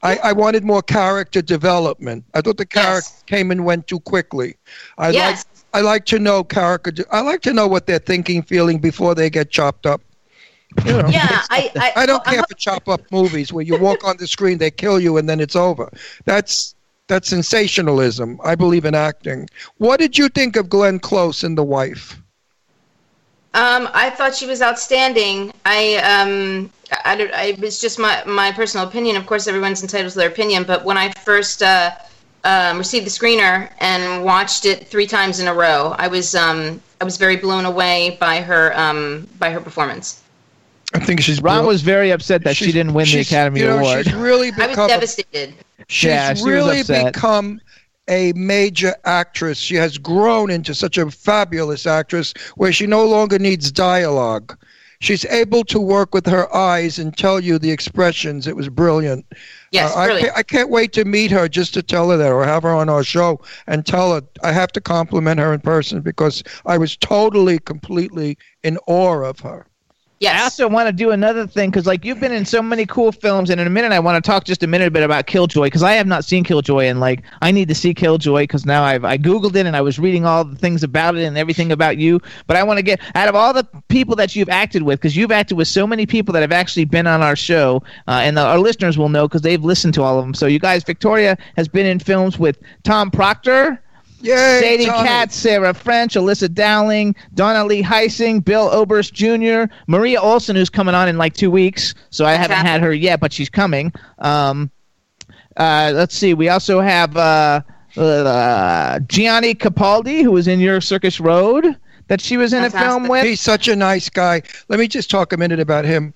I, I wanted more character development. I thought the character
Yes.
came and went too quickly. I
Yes.
like. I like to know character. I like to know what they're thinking, feeling before they get chopped up. You know.
yeah, (laughs) I, I,
I don't
I'm
care for chop up movies where you walk on the screen, they kill you, and then it's over. That's that's sensationalism. I believe in acting. What did you think of Glenn Close and The Wife?
Um, I thought she was outstanding. I um, I, don't- I it's just my my personal opinion. Of course, everyone's entitled to their opinion. But when I first uh, um, received the screener and watched it three times in a row, I was um, I was very blown away by her um, by her performance.
I think she's.
Ron was very upset that she didn't win the Academy
you know,
Award.
She's really
I was
become.
devastated.
she's
Yeah, she
really become a major actress. She has grown into such a fabulous actress where she no longer needs dialogue. She's able to work with her eyes and tell you the expressions. It was brilliant.
Yes,
Uh, I,
brilliant.
ca- I can't wait to meet her just to tell her that or have her on our show and tell her. I have to compliment her in person because I was totally, completely in awe of her.
I also want to do another thing because, like, you've been in so many cool films, and in a minute, I want to talk just a minute bit about Killjoy because I have not seen Killjoy, and like, I need to see Killjoy because now I've I googled it and I was reading all the things about it and everything about you. But I want to get out of all the people that you've acted with because you've acted with so many people that have actually been on our show, uh, and the, our listeners will know because they've listened to all of them. So you guys, Victoria has been in films with Tom Proctor.
Yay,
Sadie
Tommy.
Katz, Sarah French, Alyssa Dowling, Donna Lee Heising, Bill Oberst Jr., Maria Olsen, who's coming on in like two weeks. So I haven't had her yet, but she's coming. Um, uh, let's see. We also have uh, uh, Gianni Capaldi, who was in Your Circus Road, that she was in a film with.
He's such a nice guy. Let me just talk a minute about him.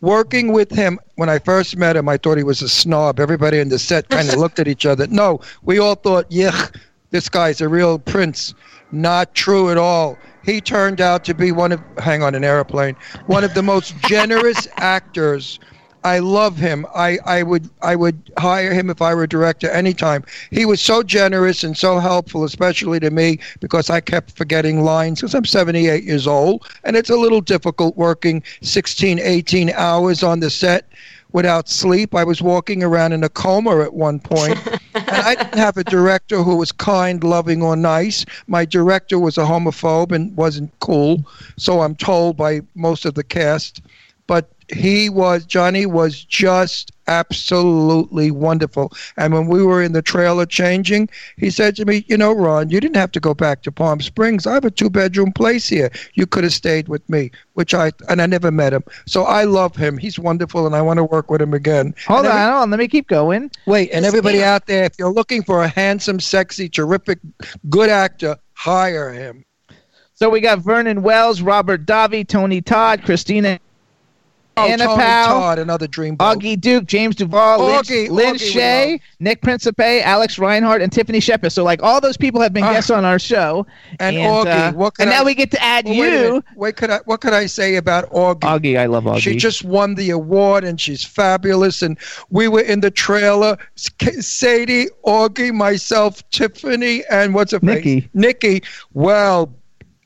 Working with him, when I first met him, I thought he was a snob. Everybody in the set kind of (laughs) looked at each other. No, we all thought, yeah, this guy's a real prince. Not true at all. He turned out to be one of, hang on, an airplane, one of the most (laughs) generous actors. I love him. I, I would I would hire him if I were a director anytime. He was so generous and so helpful, especially to me because I kept forgetting lines because I'm 78 years old and it's a little difficult working 16, 18 hours on the set without sleep. I was walking around in a coma at one point, (laughs) and I didn't have a director who was kind, loving, or nice. My director was a homophobe and wasn't cool, so I'm told by most of the cast. But he was Johnny was just absolutely wonderful. And when we were in the trailer changing, he said to me, "You know, Ron, you didn't have to go back to Palm Springs. I have a two-bedroom place here. You could have stayed with me." Which I and I never met him, so I love him. He's wonderful, and I want to work with him again.
Hold
And
on, hold on. Let me keep going.
Wait, and everybody out there, if you're looking for a handsome, sexy, terrific, good actor, hire him.
So we got Vernon Wells, Robert Davi, Tony Todd, Christina
Oh,
Anna
Tony
Powell,
Todd, another dream.
Augie Duke, James Duvall, Lynn,
Augie,
Lynn
Augie we
Shea,
love.
Nick Principe, Alex Reinhardt, and Tiffany Shepis. So like all those people have been guests on our show.
Ah. And Augie,
uh,
what can
and now we get to add
Well,
you.
minute. Wait, could I? What could I say about Augie?
Augie, I love Augie.
She just won the award, and she's fabulous. And we were in the trailer. Sadie, Augie, myself, Tiffany, and what's her
Nikki.
face? Nikki. Well,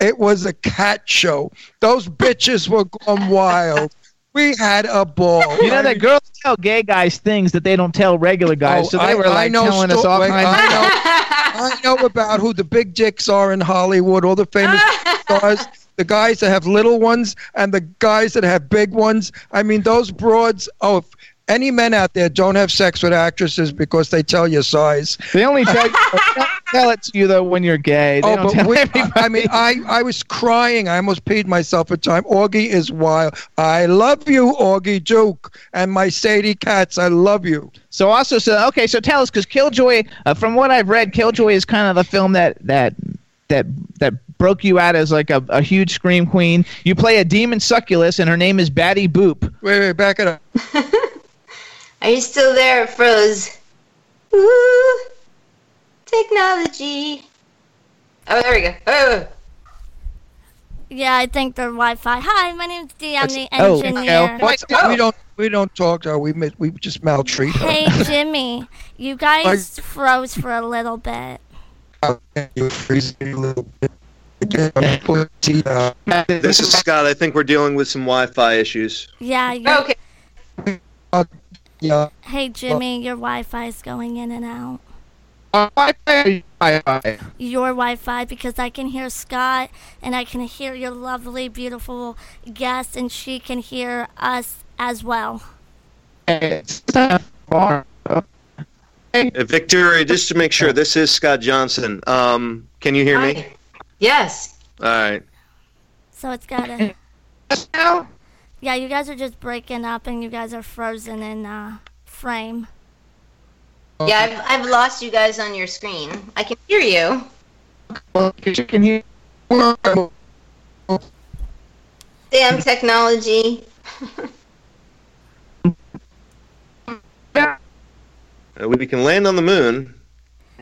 it was a cat show. Those bitches were gone wild. We had a ball. (laughs)
You know that girls tell gay guys things that they don't tell regular guys.
Oh,
so they
I-
were like telling us
sto-
all
wait,
kinds.
I know, I know about who the big dicks are in Hollywood, all the famous (laughs) stars, the guys that have little ones and the guys that have big ones. I mean, those broads. Oh, if any men out there don't have sex with actresses because they tell your size.
They only tell you, (laughs) tell it to you though when you're gay. They
oh,
don't
but
tell
we. I mean, I, I was crying. I almost peed myself at time. Augie is wild. I love you, Augie Duke, and my Sadie Katz. I love you.
So also, so okay, so tell us because Killjoy, uh, from what I've read, Killjoy is kind of the film that that that that broke you out as like a, a huge scream queen. You play a demon succubus, and her name is Batty Boop.
Wait, wait, back it up. (laughs)
Are you still there? It froze. Ooh, technology. Oh, there we go. Oh,
Yeah, I think they're Wi-Fi. Hi, my name's Dee. I'm the engineer.
Oh,
engineer.
What's, we don't we don't talk. Uh, we mi- we just maltreat her.
Hey, (laughs) Jimmy, you guys froze for a little bit.
You freeze a little bit. Again, put tea down.
This is Scott. I think we're dealing with some Wi-Fi issues.
Yeah. You,
okay.
Yeah.
Hey, Jimmy, your Wi-Fi's going in and out.
Wi-Fi.
Your Wi-Fi because I can hear Scott and I can hear your lovely, beautiful guest, and she can hear us as well.
Uh, Victoria, just to make sure, this is Scott Johnson. Um, can you hear me?
Yes.
All right.
So it's gotta. Yeah, you guys are just breaking up, and you guys are frozen in uh, frame.
Yeah, I've, I've lost you guys on your screen. I can hear you.
Because you can you?
Damn technology.
Uh, we can land on the moon.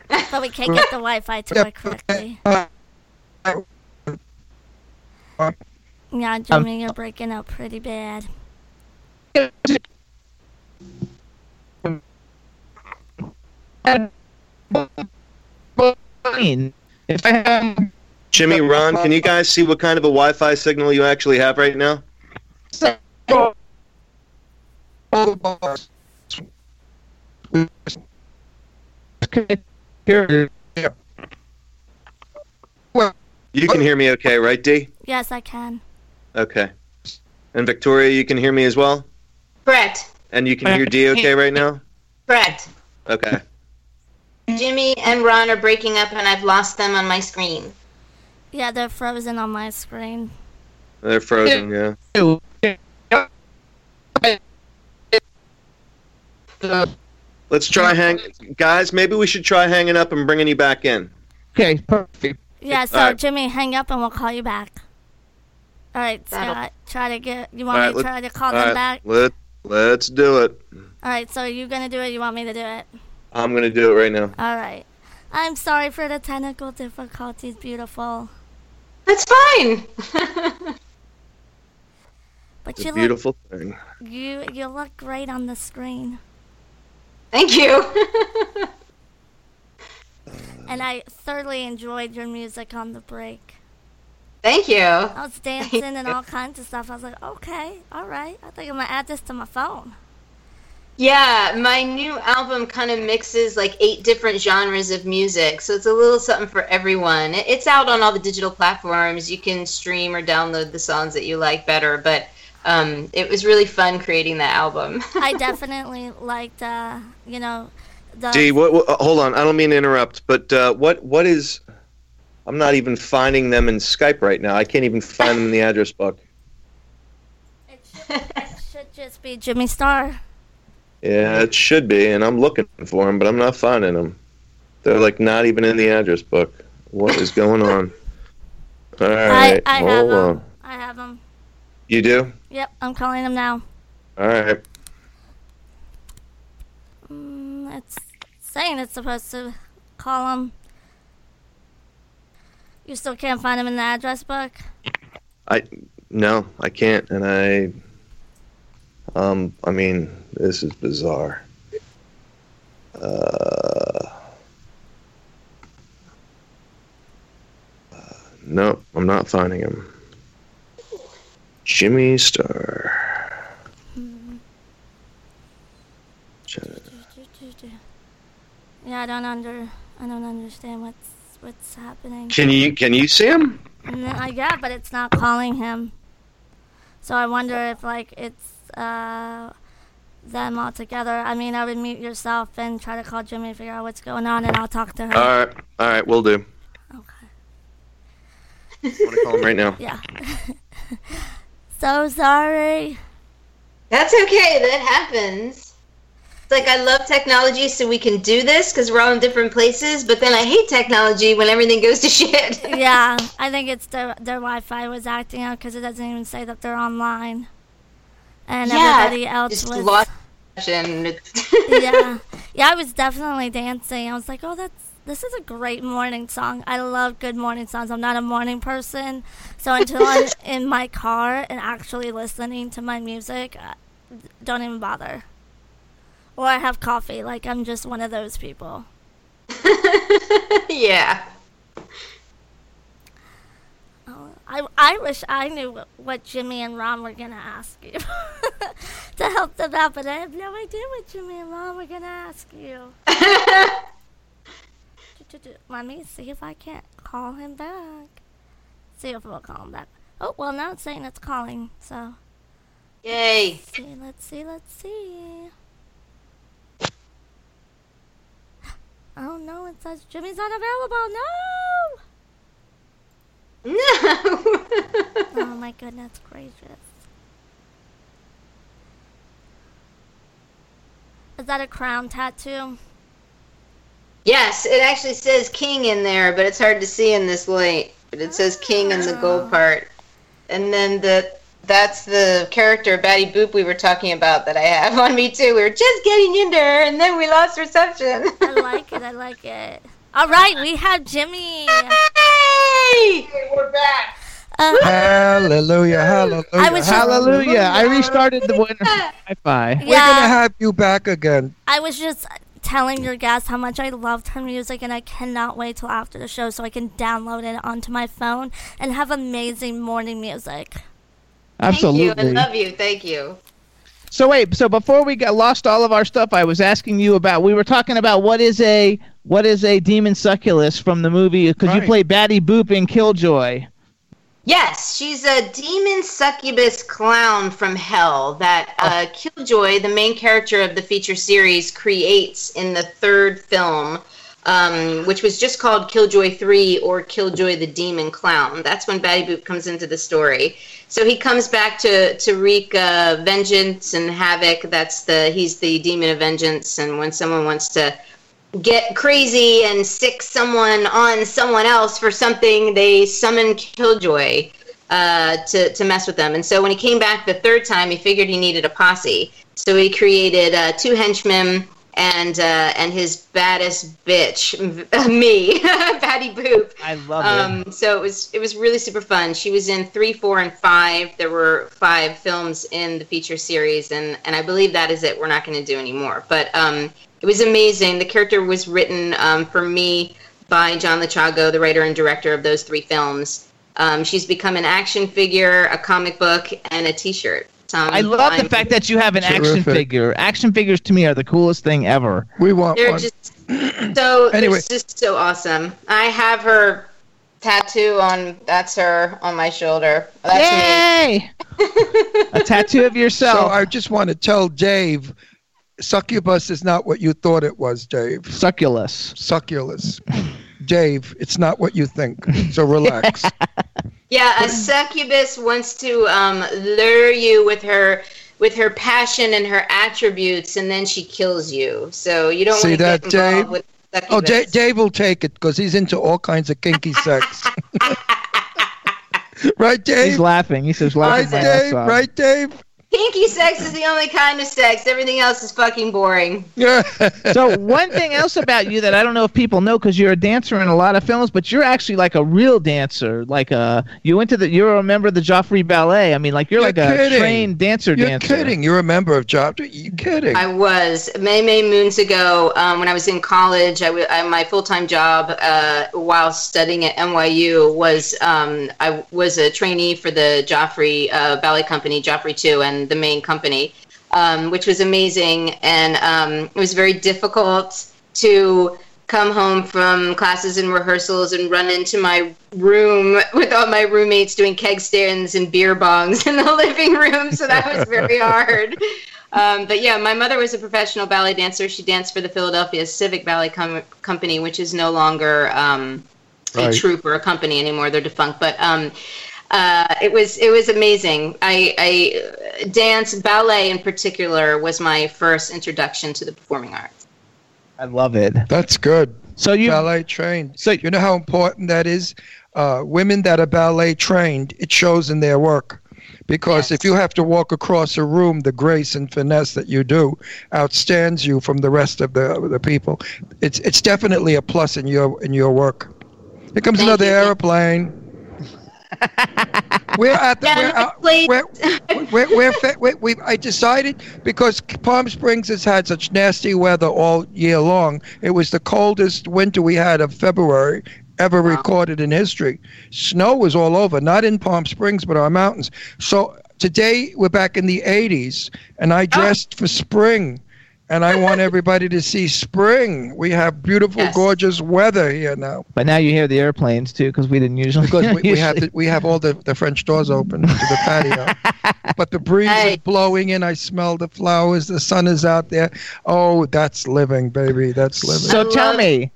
But we can't get the Wi-Fi to work correctly. (laughs) Yeah, Jimmy, you're um, breaking up pretty bad.
If I have
Jimmy, Ron, can you guys see what kind of a Wi-Fi signal you actually have right now?
all the bars.
You can hear me okay, right, D?
Yes, I can.
Okay. And Victoria, you can hear me as well?
Correct.
And you can hear D okay right now?
Correct.
Okay.
Jimmy and Ron are breaking up, and I've lost them on my screen.
Yeah, they're frozen on my screen.
They're frozen, yeah. Let's try hang guys, maybe we should try hanging up and bringing you back in.
Okay, perfect.
Yeah, so
Alright.
Jimmy, hang up and we'll call you back. All right,
That'll-
Scott, try to get. You want
All right,
me to try to call
All
them
right,
back?
Let let's do it.
All right, so are you gonna do it? You want me to do it?
I'm gonna do it right now.
All right. I'm sorry for the technical difficulties, beautiful.
That's fine. (laughs)
But
It's
you
a beautiful thing.
you you look great on the screen,
Thank you. (laughs)
and I thoroughly enjoyed your music on the break.
Thank you.
I was dancing and all kinds of stuff. I was like, okay, all right. I think I'm gonna add this to my phone.
Yeah, my new album kind of mixes like eight different genres of music, so it's a little something for everyone. It's out on all the digital platforms. You can stream or download the songs that you like better, but um, it was really fun creating that album. (laughs)
I definitely liked, uh, you know, the.
D, what, what hold on, I don't mean to interrupt, but uh, what what is I'm not even finding them in Skype right now. I can't even find them in the address book. (laughs)
It should, it should just be Jimmy Star.
Yeah, it should be, and I'm looking for them, but I'm not finding them. They're like not even in the address book. What is going on? (laughs) All right,
I, I have
hold
them.
on.
I have them.
You do?
Yep, I'm calling them now.
All right.
Mm, it's saying it's supposed to call them. You still can't find him in the address book?
I no, I can't, and I um, I mean, this is bizarre. Uh, uh, no, I'm not finding him. Jimmy Star.
Yeah, I don't under, I don't understand what's what's happening.
Can you can you see him?
N- I yeah, but it's not calling him. So I wonder if like it's uh them all together. I mean, I would mute yourself and try to call Jimmy, figure out what's going on, and I'll talk to her.
All right, all right, we'll do.
Okay.
I'm gonna call him right now.
Yeah. (laughs) so sorry.
That's okay. That happens. Like I love technology so we can do this because we're all in different places, but then I hate technology when everything goes to (laughs) shit.
yeah, I think it's their their Wi-Fi was acting out because it doesn't even say that they're online, and
Yeah,
everybody else
just
was.
lost
yeah, (laughs) yeah, I was definitely dancing. I was like, oh, that's this is a great morning song. I love good morning songs. I'm not a morning person, so until I'm (laughs) in my car and actually listening to my music, uh, don't even bother. Or I have coffee. Like I'm just one of those people. (laughs)
yeah.
Oh, I, I wish I knew what, what Jimmy and Ron were gonna ask you (laughs) to help them out, but I have no idea what Jimmy and Ron were gonna ask you. (laughs) Let me see if I can't call him back. See if we'll call him back. Oh well, now it's saying it's calling. So
Yay.
let's see, let's see, let's see. Oh no, it says Jimmy's unavailable. No.
No.
Oh my goodness gracious. Is that a crown tattoo?
yes, it actually says king in there, but it's hard to see in this light. But it says king in the gold oh. part. And then the that's the character Batty Boop we were talking about that I have (laughs) on me too. We were just getting into her, and then we lost reception.
I like it. I like it. All right, we have Jimmy.
Hey, we're back.
Uh,
Hallelujah, hallelujah.
I was just-
Hallelujah! I restarted the winner (laughs) Wi-Fi.
We're going to have you back again.
I was just telling your guests how much I loved her music, and I cannot wait till after the show so I can download it onto my phone and have amazing morning music.
Absolutely.
Thank you. I love you. Thank you.
So wait, so before we got lost all of our stuff, I was asking you about. We were talking about what is a what is a demon succulus from the movie because you play Batty Boop in Killjoy.
Yes, she's a demon succubus clown from hell that uh, Killjoy, the main character of the feature series, creates in the third film, um, which was just called Killjoy 3 or Killjoy the Demon Clown. That's when Batty Boop comes into the story. So he comes back to, to wreak uh, vengeance and havoc. That's the he's the demon of vengeance, and when someone wants to get crazy and stick someone on someone else for something, they summon Killjoy uh, to, to mess with them. And so when he came back the third time, he figured he needed a posse. So he created uh, two henchmen and uh, and his baddest bitch, (laughs) me, (laughs) Batty Boop.
I love
Um, so it was it was really super fun. She was in three, four, and five. There were five films in the feature series, and and I believe that is it. We're not going to do any more. But um, it was amazing. The character was written um, for me by John Lechago, the writer and director of those three films. Um, she's become an action figure, a comic book, and a T-shirt. Um,
I love the
I'm-
fact that you have an action figure. Action figures to me are the coolest thing ever.
We want
They're
one.
just so (clears throat)
Anyway.
they're just so awesome. I have her tattoo on. That's her on my shoulder. That's me.
Yay! (laughs) a tattoo of yourself.
So I just want to tell Dave, succubus is not what you thought it was, Dave.
Succulus.
Succulus. Dave, it's not what you think. So relax. (laughs)
Yeah, a succubus wants to um, lure you with her with her passion and her attributes, and then she kills you. So you don't
See that,
get
Dave?
with
Oh,
succubus.
Dave, Dave will take it because he's into all kinds of kinky sex. (laughs) (laughs) right, Dave?
He's laughing. He says,
Right,
laughing my ass
Dave?
off.
Right, Dave?
Kinky sex is the only kind of sex. Everything else is fucking boring.
Yeah. (laughs)
so one thing else about you that I don't know if people know because you're a dancer in a lot of films, but you're actually like a real dancer. Like uh, you went to the you're a member of the Joffrey Ballet. I mean, like you're,
You're
like a trained dancer
You're
dancer.
kidding. You're a member of Joffrey. You kidding?
I was many, many moons ago um, when I was in college. I, w- I my full time job uh, while studying at NYU was um, I was a trainee for the Joffrey uh, Ballet Company, Joffrey Two, and the main company, um, which was amazing. And um, it was very difficult to come home from classes and rehearsals and run into my room (laughs) with all my roommates doing keg stands and beer bongs in the (laughs) living room. So that was very (laughs) hard. Um, but yeah, my mother was a professional ballet dancer. She danced for the Philadelphia Civic Ballet Com- Company, which is no longer um,
Right.
a troupe or a company anymore. They're defunct. But um, uh, it was it was amazing. I, I dance ballet in particular was my first introduction to the performing arts.
I love it.
That's good.
So you
ballet trained.
So-
you know how important that is. Uh, women that are ballet trained, it shows in their work. Because
Yes.
if you have to walk across a room, the grace and finesse that you do outstands you from the rest of the the people. It's it's definitely a plus in your in your work. Here comes
Thank
another
you.
airplane. We're at the we're, out- we're, we're, we're, we we I decided because Palm Springs has had such nasty weather all year long. It was the coldest winter we had of February ever recorded in history. Snow was all over, not in Palm Springs, but our mountains. So today we're back in the 80s, and I oh. dressed for spring. And I want everybody to see spring. We have beautiful,
Yes.
gorgeous weather here now
but now you hear the airplanes too because we didn't usually
because we, we (laughs) have the, we have all the, the French doors open to the patio. (laughs) but the breeze is blowing in. I smell the flowers. The sun is out there. Oh, that's living, baby. That's living.
So tell me,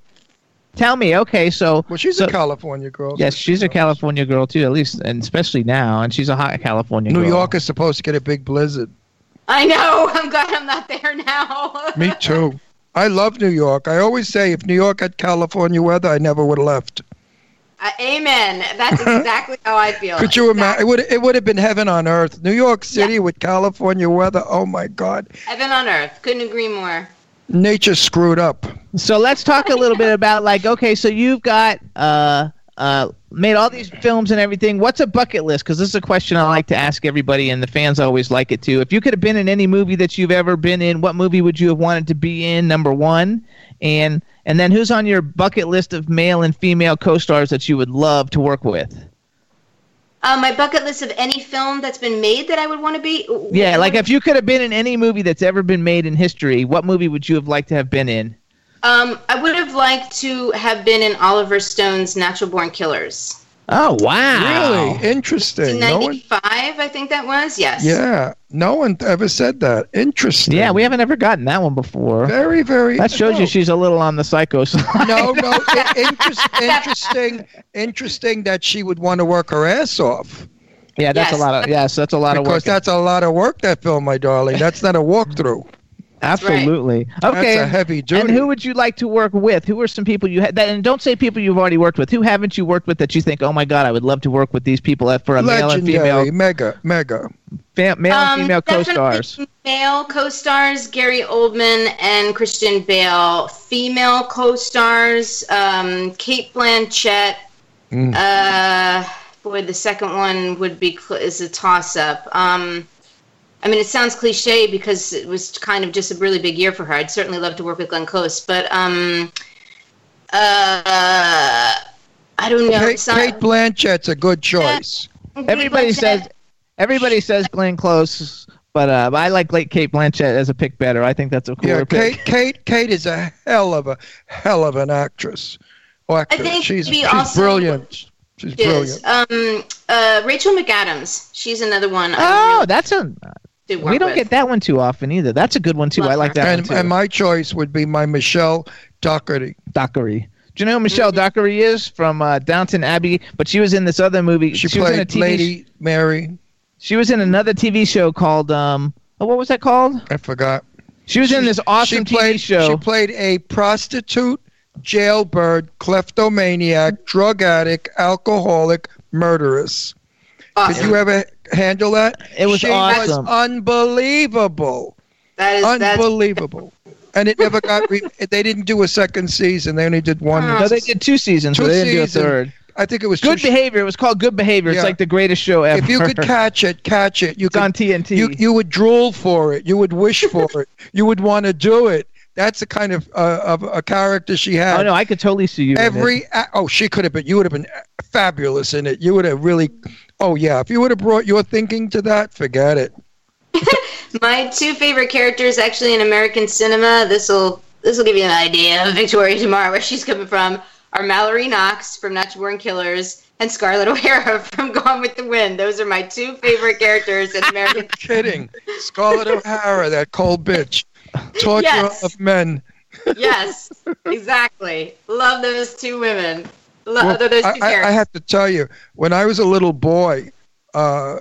tell me. Okay, so
well, she's
so-
a California girl.
Yes, she's a California girl too, at least, and especially now, and she's a hot California
New
girl.
York is supposed to get a big blizzard. (laughs)
I know. I'm glad I'm not there now. (laughs)
Me too. I love New York. I always say if New York had California weather, I never would have left.
Uh, amen. That's (laughs) exactly how I feel.
Could you imagine? It would it would have been heaven on earth. New York City with California weather. Oh my God,
Heaven on earth. Couldn't agree more.
nature screwed up.
So let's talk a little bit about like okay, so you've got uh uh made all these films and everything. What's a bucket list? Because this is a question I like to ask everybody, and the fans always like it too. If you could have been in any movie that you've ever been in, what movie would you have wanted to be in? Number one, and and then who's on your bucket list of male and female co-stars that you would love to work with?
Uh, my bucket list of any film that's been made that I would want to be.
Yeah, like if you could have been in any movie that's ever been made in history, what movie would you have liked to have been in?
Um, I would have liked to have been in Oliver Stone's Natural Born Killers.
Oh wow!
Really interesting. No one,
95, I think that was. Yes.
yeah, no one ever said that. Interesting.
Yeah, we haven't ever gotten that one before.
Very, very.
That shows you she's a little on the psycho (laughs) side.
No, no. i- interest, interesting. Interesting that she would want to work her ass off.
Yeah, that's
Yes.
a lot of yes, that's a lot of
Because
work.
that's a lot of work. That film, my darling. That's not a walkthrough.
Absolutely. Okay.
That's a heavy duty.
and who would you like to work with? Who are some people you had? And don't say people you've already worked with. Who haven't you worked with that you think, oh my god, I would love to work with these people for a male and female,
mega, mega.
fam, male
Um,
and female co-stars?
Male co-stars Gary Oldman and Christian Bale. Female co-stars um, Cate Blanchett.
Mm.
Uh, boy, the second one would be cl- is a toss-up. Um, I mean, it sounds cliche because it was kind of just a really big year for her. I'd certainly love to work with Glenn Close, but um, uh, I don't know.
Kate,
Some-
Cate Blanchett's a good choice.
Kate
Everybody
Blanchett.
says, everybody says Glenn Close, but uh, I like late Cate Blanchett as a pick better. I think that's a cooler
Yeah,
pick.
Kate, Kate, Kate is a hell of a hell of an actress. Oh, actor.
think
she's
maybe
she's
also-
brilliant. She's
is
brilliant.
um uh Rachel McAdams. She's another one. I
Oh,
really
that's a.
did work
We don't
with.
get that one too often either. That's a good one too.
Love
I like
her.
that
And,
one too.
and my choice would be my Michelle Dockery.
Dockery. Do you know who Michelle
Mm-hmm.
Dockery is from uh, Downton Abbey? But she was in this other movie.
She,
was in a
played
TV
Lady Mary.
She was in another TV show called um. Oh, what was that called?
I forgot.
She was in this awesome
she played,
TV show.
She played a prostitute, jailbird, kleptomaniac, drug addict, alcoholic, murderess.
Awesome.
Did you ever handle that?
It was
she
awesome.
was unbelievable.
That is
Unbelievable. and it never got. Re- (laughs) they didn't do a second season. They only did one.
no, they did two seasons.
Two
but they didn't do a third.
I think it was
Good
two-
behavior. It was called Good Behavior. It's like the greatest show ever.
If you could catch it, catch it. You
it's on. TNT.
You you would drool for it. You would wish for it. You would want to do it. That's the kind of uh, of a character she had.
oh no, I could totally see you. in it.
Every a- oh, she could have been. You would have been fabulous in it. You would have really. Oh yeah, if you would have brought your thinking to that, forget it. (laughs)
my two favorite characters actually in American cinema. This will this will give you an idea of Victoria De Mare where she's coming from. Are Mallory Knox from Natural Born Killers and Scarlett O'Hara (laughs) from Gone with the Wind. Those are my two favorite characters in American.
Kidding. Scarlett O'Hara, that cold bitch, torture
Yes.
of men.
yes, exactly. Love those two women. Love
Well,
those two
I, I, I have to tell you, when I was a little boy, uh,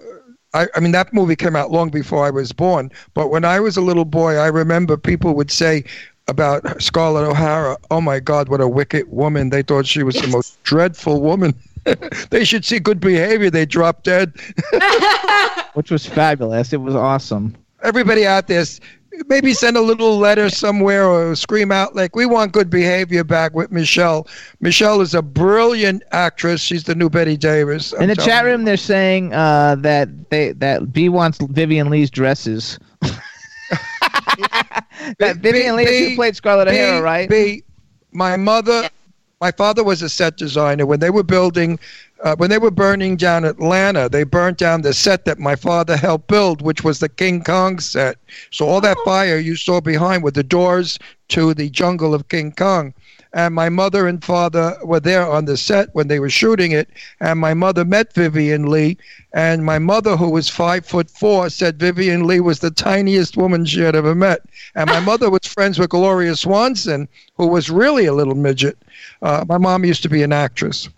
I, I mean, that movie came out long before I was born. But when I was a little boy, I remember people would say about Scarlett O'Hara, "Oh my God, what a wicked woman!" They thought she was the most dreadful woman. (laughs) they should see good behavior. They drop dead. (laughs)
which was fabulous. It was awesome.
Everybody out there, s- maybe send a little letter somewhere or scream out like, "We want good behavior back with Michelle." Michelle is a brilliant actress. She's the new Bette Davis. I'm
In the chat
you.
room, they're saying uh, that they that B wants Vivien Leigh's dresses. (laughs) that Vivien Leigh,
B-
who played Scarlett
B-
O'Hara, right?
B, my mother, my father was a set designer. When they were building, uh, when they were burning down Atlanta, they burnt down the set that my father helped build, which was the King Kong set. So all that fire you saw behind were the doors to the jungle of King Kong. And my mother and father were there on the set when they were shooting it. And my mother met Vivien Leigh. And my mother, who was five foot four, said Vivien Leigh was the tiniest woman she had ever met. And my (laughs) mother was friends with Gloria Swanson, who was really a little midget. Uh, my mom used to be an actress.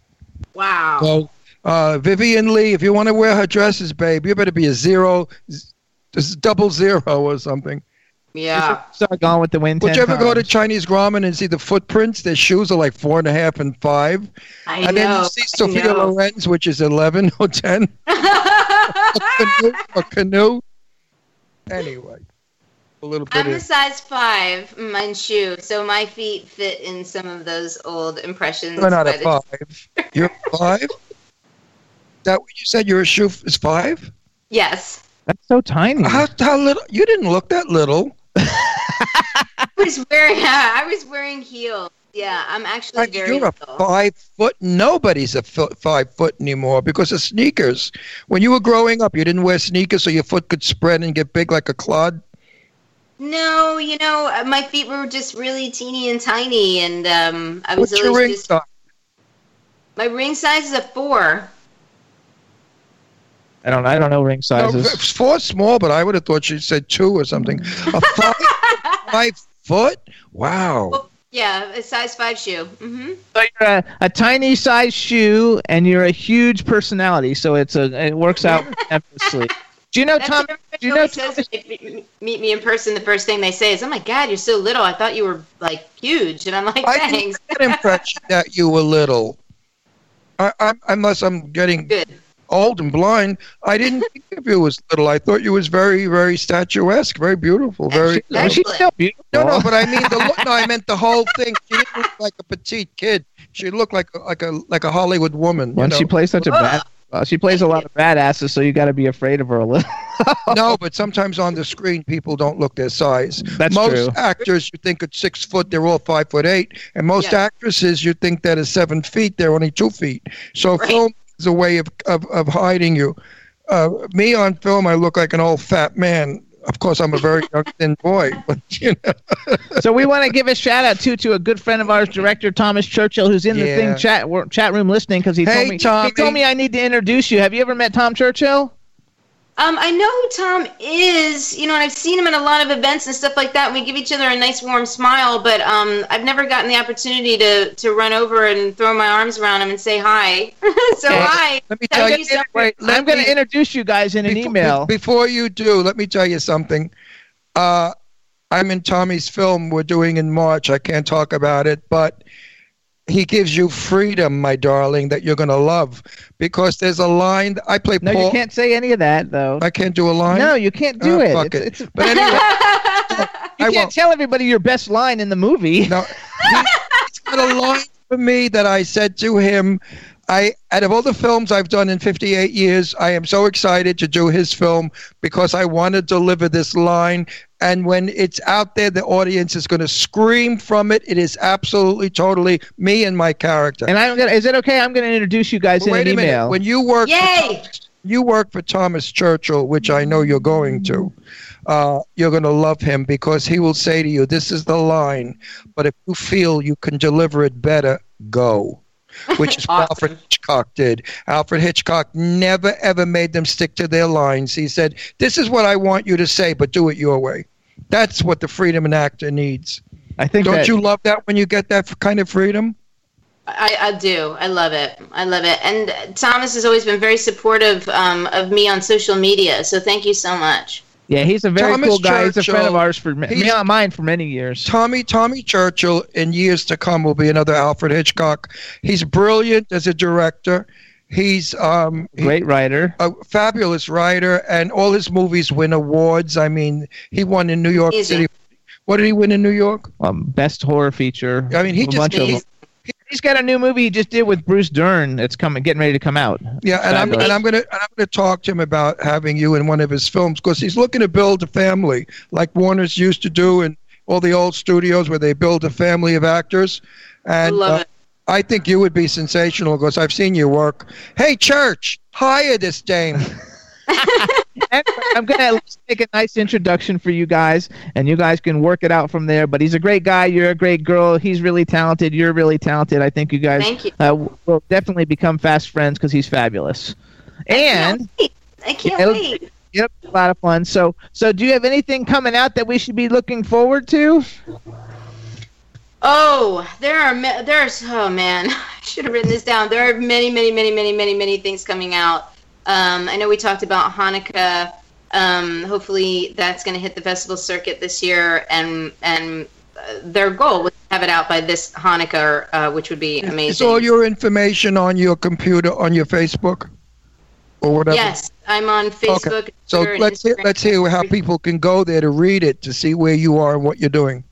Wow.
So, uh, Vivien Leigh, if you want to wear her dresses, babe, you better be a zero, z- z- double zero or something.
Yeah.
Start going with the wind.
Would you ever go to. Chinese ramen and see the footprints? Their shoes are like four and a half and five.
I
and then you see
I
Sophia. Loren's, which is 11 or 10. (laughs) a canoe. A canoe. Anyway, a little bit
I'm a size five in my shoe, so my feet fit in some of those old impressions.
You're not
by
a
the-
five. You're a five? That what you said? Your shoe is five?
Yes.
That's so tiny.
How, how little? You didn't look that little. (laughs)
I was wearing I was wearing heels. Yeah, I'm actually
Like,
very
you're a five foot. Nobody's a fo- five foot anymore because of sneakers. When you were growing up, you didn't wear sneakers so your foot could spread and get big like a clod.
No, you know, uh, my feet were just really teeny and tiny, and um, I was
What's your
always
ring
just.
size?
My ring size is a four.
I don't. I don't know ring
No,
sizes.
four small, but I would have thought she said two or something. A (laughs) five, five foot? Wow.
Yeah, a size five shoe. Mm-hmm.
So you're a, a tiny size shoe, and you're a huge personality. So it's a. It works out (laughs) effortlessly. Do you know
That's
Tom? Do you know
always says if they meet- meet me in person? The first thing they say is, "Oh my God, you're so little. I thought you were like huge." And I'm like,
I didn't
"Thanks."
get impression that you were little. I, I, unless I'm getting
Good.
old and blind, I didn't (laughs) think of you as little. I thought you was very, very statuesque, very beautiful, very.
Well, she's still beautiful.
No, no, but I mean the look. No, I meant the whole thing. She didn't look like a petite kid. She looked like a, like a like a Hollywood woman. you
When
know?
she plays such a bad, well, she plays a lot of badasses, so you got to be afraid of her a little. (laughs)
no, but sometimes on the screen people don't look their size.
That's
most
true.
actors you think are six foot, they're all five foot eight, and most
Yeah.
actresses you think that are seven feet, they're only two feet. So
Right.
film is a way of of, of hiding you. Uh, me on film, I look like an old fat man. Of course, I'm a very young thin boy, (laughs) but you know.
so we want to give a shout out to to a good friend of ours, director Thomas Churchill, who's in the thing chat chat room listening because he
Hey,
told me
Tommy.
he told me I need to introduce you. Have you ever met Tom Churchill?
Um, I know who Tom is, you know, and I've seen him at a lot of events and stuff like that. And we give each other a nice warm smile, but um, I've never gotten the opportunity to to run over and throw my arms around him and say hi. (laughs) so
Okay.
hi.
Let me
Thank
tell
you
you. Wait,
I'm going to introduce you guys in an
Befo-
email.
Before you do, let me tell you something. Uh, I'm in Tommy's film we're doing in March. I can't talk about it, but he gives you freedom, my darling, that you're going to love. Because there's a line. I play
no,
Paul.
you can't say any of that though.
I can't do a line.
No, you can't do
Oh,
it.
fuck
It's,
it.
it's,
But anyway, (laughs)
you
I
can't
won't.
tell everybody your best line in the movie.
No, he, he's got a line for me that I said to him. I, out of all the films I've done in 58 years, I am so excited to do his film because I want to deliver this line. And when it's out there, the audience is going to scream from it. It is absolutely, totally me and my character.
And I'm gonna. Is it okay? I'm gonna introduce you guys
But
in
wait
an
a minute. When you work, for
Yay!
Thomas, you work for Thomas Churchill, which I know you're going to. Uh, you're going to love him because he will say to you, "This is the line, but if you feel you can deliver it better, go." (laughs) Which is what
Awesome.
Alfred Hitchcock did. Alfred Hitchcock never ever made them stick to their lines. He said, "This is what I want you to say, but do it your way." That's what the freedom an actor needs.
I think
Don't
that,
you love that when you get that kind of freedom?
I, I do. I love it. I love it. And Thomas has always been very supportive um, of me on social media. So thank you so much.
Yeah, he's a very
Thomas
cool guy. He's a friend of ours for ma-
he's-
me on mine for many years.
Tommy Tommy Churchill in years to come will be another Alfred Hitchcock. He's brilliant as a director. He's um he-
Great writer.
a fabulous writer, and all his movies win awards. I mean, he won in New York
Amazing.
City. What did he win in New York?
Um, best horror feature.
I mean, he
a
just
bunch he's,
of,
he's got a new movie he just did with Bruce Dern. It's coming, getting ready to come out.
Yeah, and I'm and I'm gonna and I'm gonna talk to him about having you in one of his films because he's looking to build a family like Warner's used to do in all the old studios where they build a family of actors. And
I love
uh,
it.
I think you would be sensational because I've seen you work. Hey, church, hire this dame. (laughs)
And I'm gonna make a nice introduction for you guys, and you guys can work it out from there. But he's a great guy. You're a great girl. He's really talented. You're really talented. I think you guys
Thank you.
uh, will definitely become fast friends because he's fabulous. And
I can't
it'll-
wait.
Yep, a lot of fun. So, so do you have anything coming out that we should be looking forward to?
Oh, there are ma- there's oh man, (laughs) I should have written this down. There are many, many, many, many, many, many things coming out. Um, I know we talked about Hanukkah Um, hopefully, that's going to hit the festival circuit this year, and and uh, their goal was to have it out by this Hanukkah, uh, which would be
Is
amazing.
all your information on your computer on your Facebook or whatever?
yes, I'm on Facebook. Okay. So
let's hear, let's hear how people can go there to read it to see where you are and what you're doing.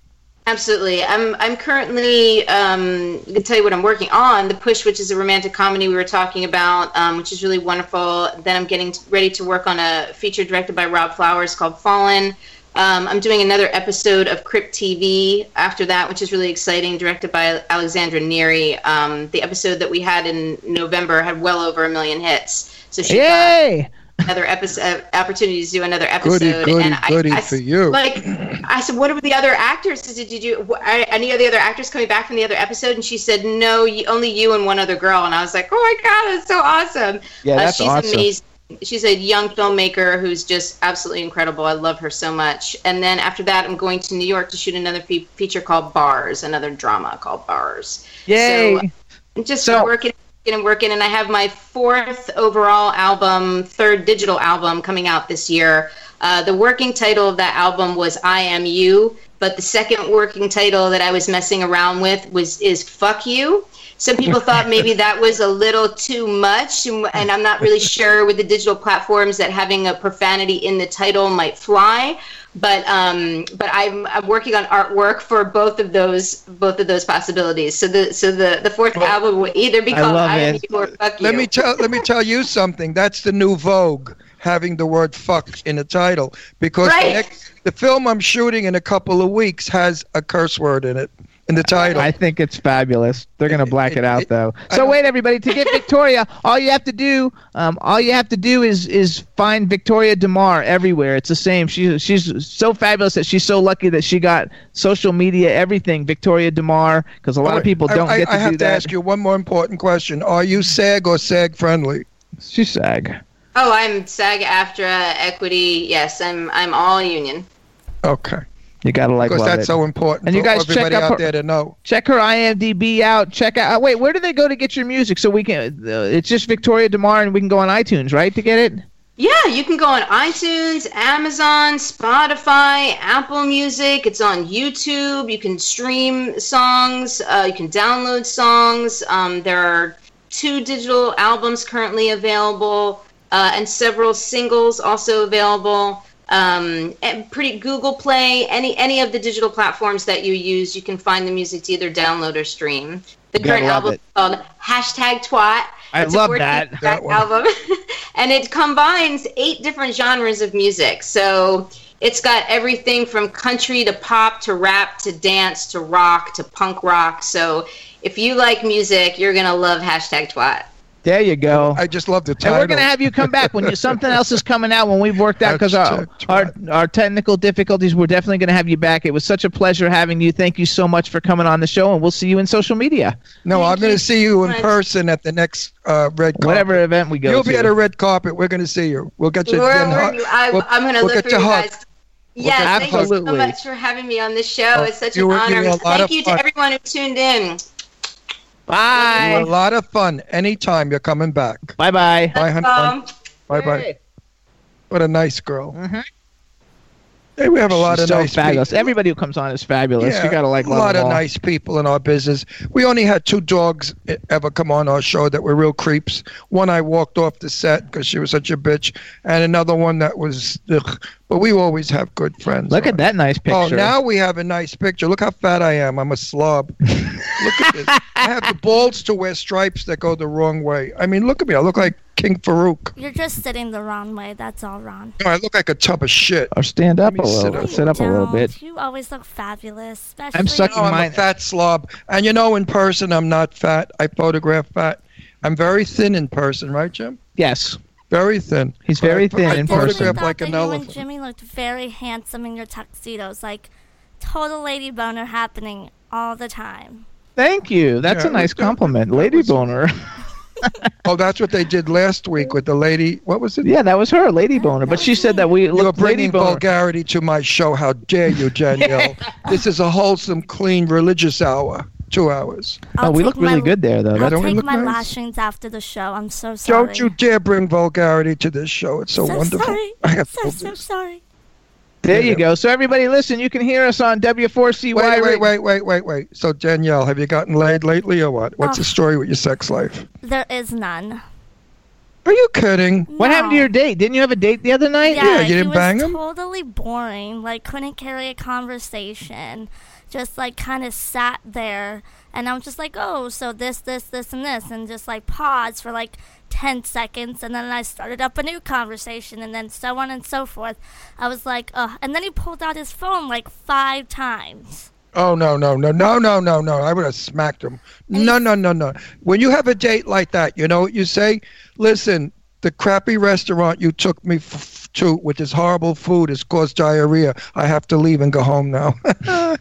Absolutely. I'm I'm currently um I can tell you what I'm working on. The Push, which is a romantic comedy we were talking about, um, which is really wonderful. Then I'm getting ready to work on a feature directed by Rob Flowers called Fallen. Um, I'm doing another episode of Crypt TV after that, which is really exciting, directed by Alexandra Neary. Um, the episode that we had in November had well over a million hits. So she got
Yay!
Another episode opportunity to do another episode.
Goody, goody,
and I,
goody
I-
for you.
Like I said, what are the other actors? Did, did you wh- are any of the other actors coming back from the other episode? And she said, no, you, only you and one other girl. And I was like, oh my god, that's so awesome.
Yeah,
Uh,
that's
she's
awesome.
amazing. She's a young filmmaker who's just absolutely incredible. I love her so much. And then after that, I'm going to New York to shoot another fe- feature called Bars, another drama called Bars.
Yay!
So, I'm just
So-
working and working, and I have my fourth overall album, third digital album coming out this year. Uh, the working title of that album was "I Am You," but the second working title that I was messing around with was is "Fuck You." Some people thought (laughs) maybe that was a little too much, and and I'm not really sure with the digital platforms that having a profanity in the title might fly. But um, but I'm I'm working on artwork for both of those both of those possibilities. So the so the the fourth album will either be
I
called
love
I. You or Fuck You.
Let me tell let me tell you something. That's the new Vogue, having the word "fuck" in the title, because
Right.
the, next, the film I'm shooting in a couple of weeks has a curse word in it in the title.
I think it's fabulous. They're gonna black it out though. So wait, everybody, to get (laughs) Victoria, all you have to do, um, all you have to do is is find Victoria De Mare everywhere. It's the same. She's she's so fabulous that she's so lucky that she got social media, everything. Victoria De Mare, because a lot of people
I-
don't
I,
get to
I
do
have to
that.
ask you one more important question: Are you SAG or SAG friendly?
She's SAG.
Oh, I'm SAG-AFTRA Equity. Yes, I'm I'm all union.
Okay,
You gotta like
because that's
it.
so important
And you
for
guys check up
out
her-
there to know.
Check her IMDb out. Check out. Uh, wait, where do they go to get your music? So we can. Uh, it's just Victoria De Mare, and we can go on iTunes, right, to get it.
Yeah, you can go on iTunes, Amazon, Spotify, Apple Music. It's on YouTube. You can stream songs. Uh, you can download songs. Um, there are two digital albums currently available, uh, and several singles also available. Um, and pretty Google Play, any any of the digital platforms that you use, you can find the music to either download or stream. The
Gotta
current album
it.
is called hashtag Twat.
I
It's a
love
14
that.
That
album, (laughs) and it combines eight different genres of music. So it's got everything from country to pop to rap to dance to rock to punk rock. So if you like music, you're gonna love hashtag Twat.
There you go.
I just love the
And we're gonna have you come back when you, something else is coming out when we've worked out because our, our our technical difficulties. We're definitely gonna have you back. It was such a pleasure having you. Thank you so much for coming on the show, and we'll see you in social media,
no, I'm gonna see you in person at the next uh, red carpet.
whatever event we go to.
You'll
to.
be at a red carpet. We're going to see you. We'll get you.
We're-
then
we're-
hug-
I,
we'll-
I'm gonna
we'll
look
get
for you
you hugged.
guys. Yes, thank you so much for having me on this show.
Oh,
it's such
you
an honor.
a lot
Thank
of
you
fun.
to everyone who tuned in.
You were a lot of fun. Anytime you're coming back.
Bye. Bye.
Bye, honey.
Um,
Bye, bye. What a nice girl.
Mhm.
Hey, we have a lot
She's
of
so
nice
fabulous.
people.
Everybody who comes on is fabulous.
Yeah,
you gotta like
a lot of
all.
nice people in our business. We only had two dogs ever come on our show that were real creeps. One I walked off the set because she was such a bitch, and another one that was. Ugh. But we always have good friends.
Look at that nice oh, picture.
Oh, now we have a nice picture. Look how fat I am. I'm a slob. (laughs) look at this. I have the balls to wear stripes that go the wrong way. I mean, look at me. I look like King Farouk.
You're just sitting the wrong way. That's all, Ron.
No, I look like a tub of shit.
Or stand up a
Let me sit
little.
up.
Sit up a little bit.
You always look fabulous. Especially
I'm sucking
No, I'm a fat slob. And you know, in person, I'm not fat. I photograph fat. I'm very thin in person, right, Jim?
Yes.
Very thin.
He's
But
very
I,
thin
I
in
photograph
person.
thought
like
that
an
you
elephant.
and Jimmy looked very handsome in your tuxedos, like total lady boner happening all the time.
Thank you. That's
Yeah,
a nice compliment,
that
Lady
was-
Boner. (laughs) (laughs)
Oh, that's what they did last week with the lady. What was it?
yeah, that was her, Lady Boner. But she said that we
You're
looked Lady
bringing vulgarity to my show. How dare you, Danielle? (laughs) this is a wholesome, clean, religious hour. two hours.
Oh, I'll
oh, we
take
look really good there, though.
I'll
That's
Don't we
take
look
my
nice?
lashings after the show. I'm so sorry.
Don't you dare bring vulgarity to this show. It's so,
so
wonderful.
sorry. (laughs)
I have
so, so sorry.
There you go. So everybody, listen. You can hear us on W4CY.
Wait, wait, wait, wait, wait, wait. So Danielle, have you gotten laid lately or what? What's
Oh.
the story with your sex life?
There is none.
Are you kidding?
What happened to your date? Didn't you have a date the other night?
Yeah, you didn't
was
bang him?
totally boring. Like couldn't carry a conversation. Just like kind of sat there, and I'm just like, oh, so this, this, this, and this, and just like pause for like ten seconds, and then I started up a new conversation, and then so on and so forth. I was like, oh, and then he pulled out his phone like five times.
Oh no, no, no, no, no, no, no! I would have smacked him. No, no, no, no. When you have a date like that, you know what you say? Listen, the crappy restaurant you took me f- to with this horrible food has caused diarrhea. I have to leave and go home now. (laughs)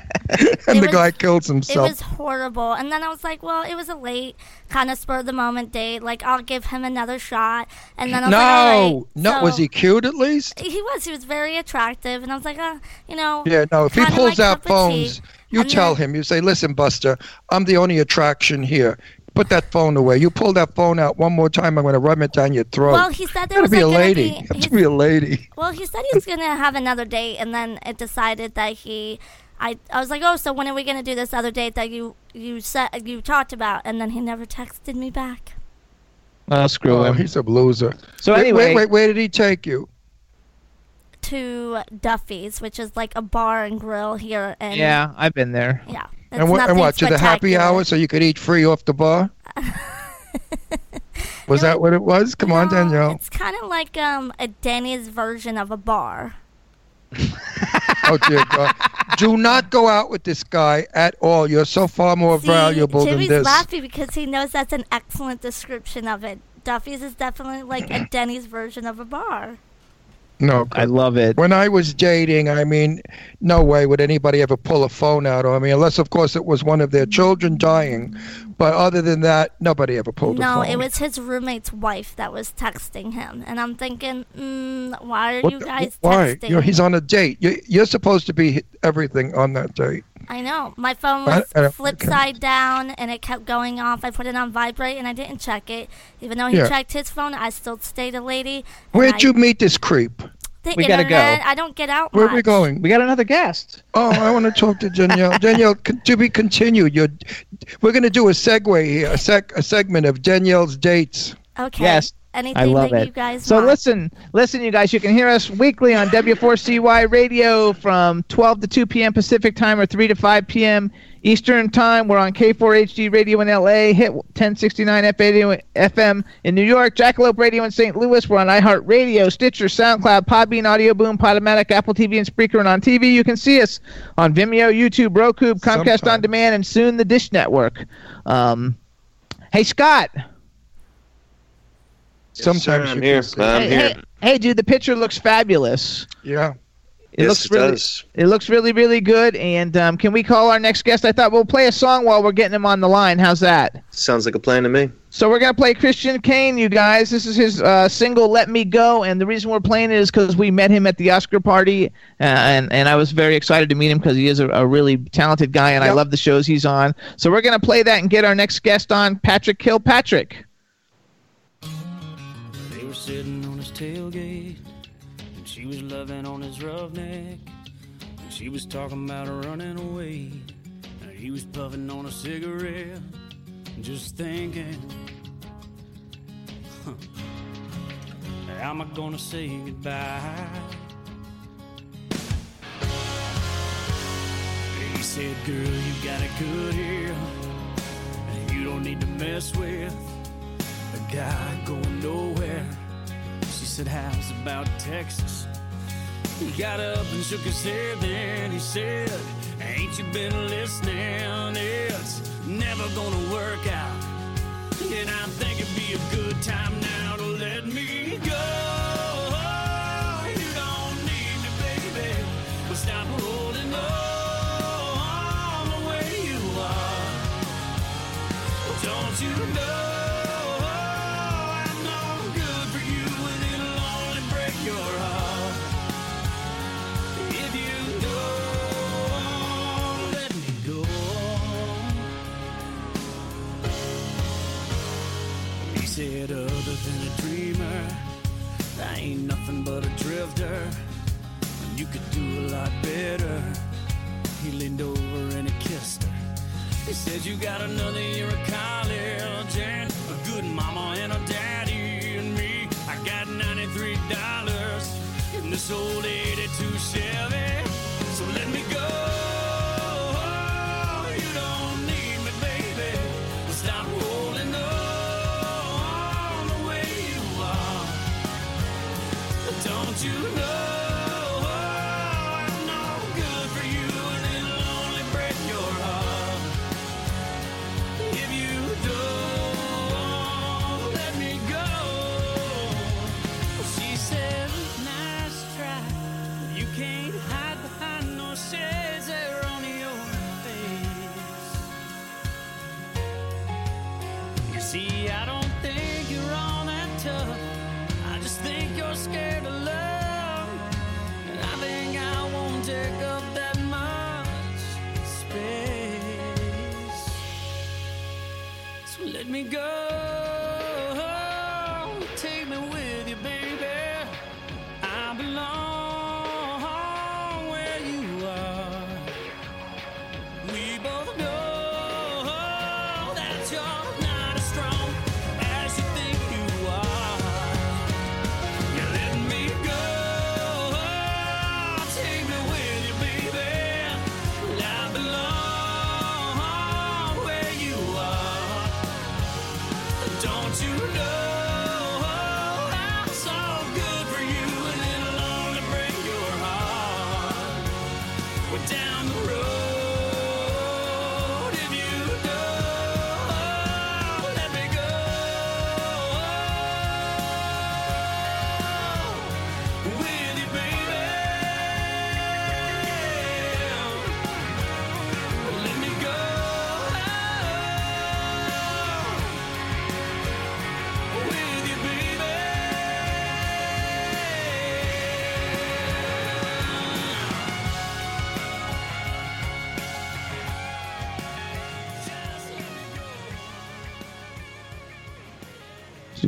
(laughs) (laughs) and
It
the
was-
guy kills himself.
It was horrible. And then I was like, well, it was a late, kind of spur of the moment date. Like, I'll give him another shot. And then I was
no,
like, right.
no. was he cute at least?
He was. He was very attractive. And I was like, uh, you know.
Yeah, no. If he pulls out phones, you
And
tell
then-
him. You say, "Listen, Buster, I'm the only attraction here. Put that phone away. You pull that phone out one more time, I'm going to rub it down your throat."
Well, he said there was
be
like
a lady.
be-
to be a lady.
Well, he said he was gonna have another date, and then it decided that he. I, I was like, oh, so when are we gonna do this other date that you you said you talked about? And then he never texted me back.
Well, screw
Oh,
him.
he's a loser.
So
wait,
anyway,
wait, wait. Where did he take you?
To Duffy's, which is like a bar and grill here, and
yeah, I've been there.
yeah.
And what? And what? To the happy hour, so you could eat free off the bar. (laughs) was that what it was? Come on, Danielle.
It's kind of like um a Denny's version of a bar.
Oh dear God! Do not go out with this guy at all. You're so far more
See,
valuable
Jimmy's
than this.
laughing because he knows that's an excellent description of it. Duffy's is definitely like a (clears throat) Denny's version of a bar.
No,
I love it.
When I was dating, I mean, no way would anybody ever pull a phone out on me, unless, of course, it was one of their children dying. But other than that, nobody ever pulled a
No, it was his roommate's wife that was texting him, and I'm thinking, mm, why are
What
you guys
Why?
texting?
You're, he's on a date. You're, you're supposed to be everything on that date.
I know my phone was
I
flipped
okay.
side down, and it kept going off. I put it on vibrate, and I didn't check it. Even though he
Yeah.
checked his phone, I still stayed a lady.
Where'd
I-
you meet this creep?
The
We gotta go.
I don't get out
Where
much.
are we going?
We got another guest.
Oh, I want to talk to Danielle. (laughs) Danielle, to be continued. You're, we're going to do a segue here, a, sec, a segment of Danielle's dates.
Okay.
Yes,
Anything
I love
that
it.
you guys
so
want.
listen, listen, you guys. You can hear us weekly on W4CY Radio from 12 to 2 p.m. Pacific time or 3 to 5 p.m. Eastern time. We're on K4HD Radio in LA, Hit 1069 F radio, FM in New York, Jackalope Radio in St. Louis. We're on iHeartRadio, Stitcher, SoundCloud, Podbean, Audio Boom, Podomatic, Apple TV, and Spreaker. And on TV, you can see us on Vimeo, YouTube, Roku, Comcast
Sometime.
On Demand, and soon the Dish Network. Um, hey, Scott.
Sometimes
I'm here. I'm
hey,
here.
Hey, hey, dude, the picture looks fabulous.
Yeah.
It
yes,
looks
it
really,
does.
it looks really, really good. And um, can we call our next guest? I thought we'll play a song while we're getting him on the line. How's that?
Sounds like a plan to me.
So we're gonna play Christian Kane, you guys. This is his uh, single "Let Me Go," and the reason we're playing it is because we met him at the Oscar party, uh, and and I was very excited to meet him because he is a, a really talented guy, and I love the shows he's on. So we're gonna play that and get our next guest on, Patrick Kilpatrick.
Sitting on his tailgate, and she was loving on his roughneck. And she was talking about running away, and he was puffing on a cigarette, just thinking, huh, how am I gonna say goodbye? He said, Girl, you got it good here, and you don't need to mess with a guy going nowhere. She has about Texas? He got up and shook his head, then he said, Ain't you been listening? It's never gonna work out. And I think it'd be a good time now to let me go. Other than a dreamer, I ain't nothing but a drifter. And you could do a lot better. He leaned over and he kissed her. He said, You got another year of college and a good mama and a daddy and me. I got $93 in this old 82 Chevy. So let me go.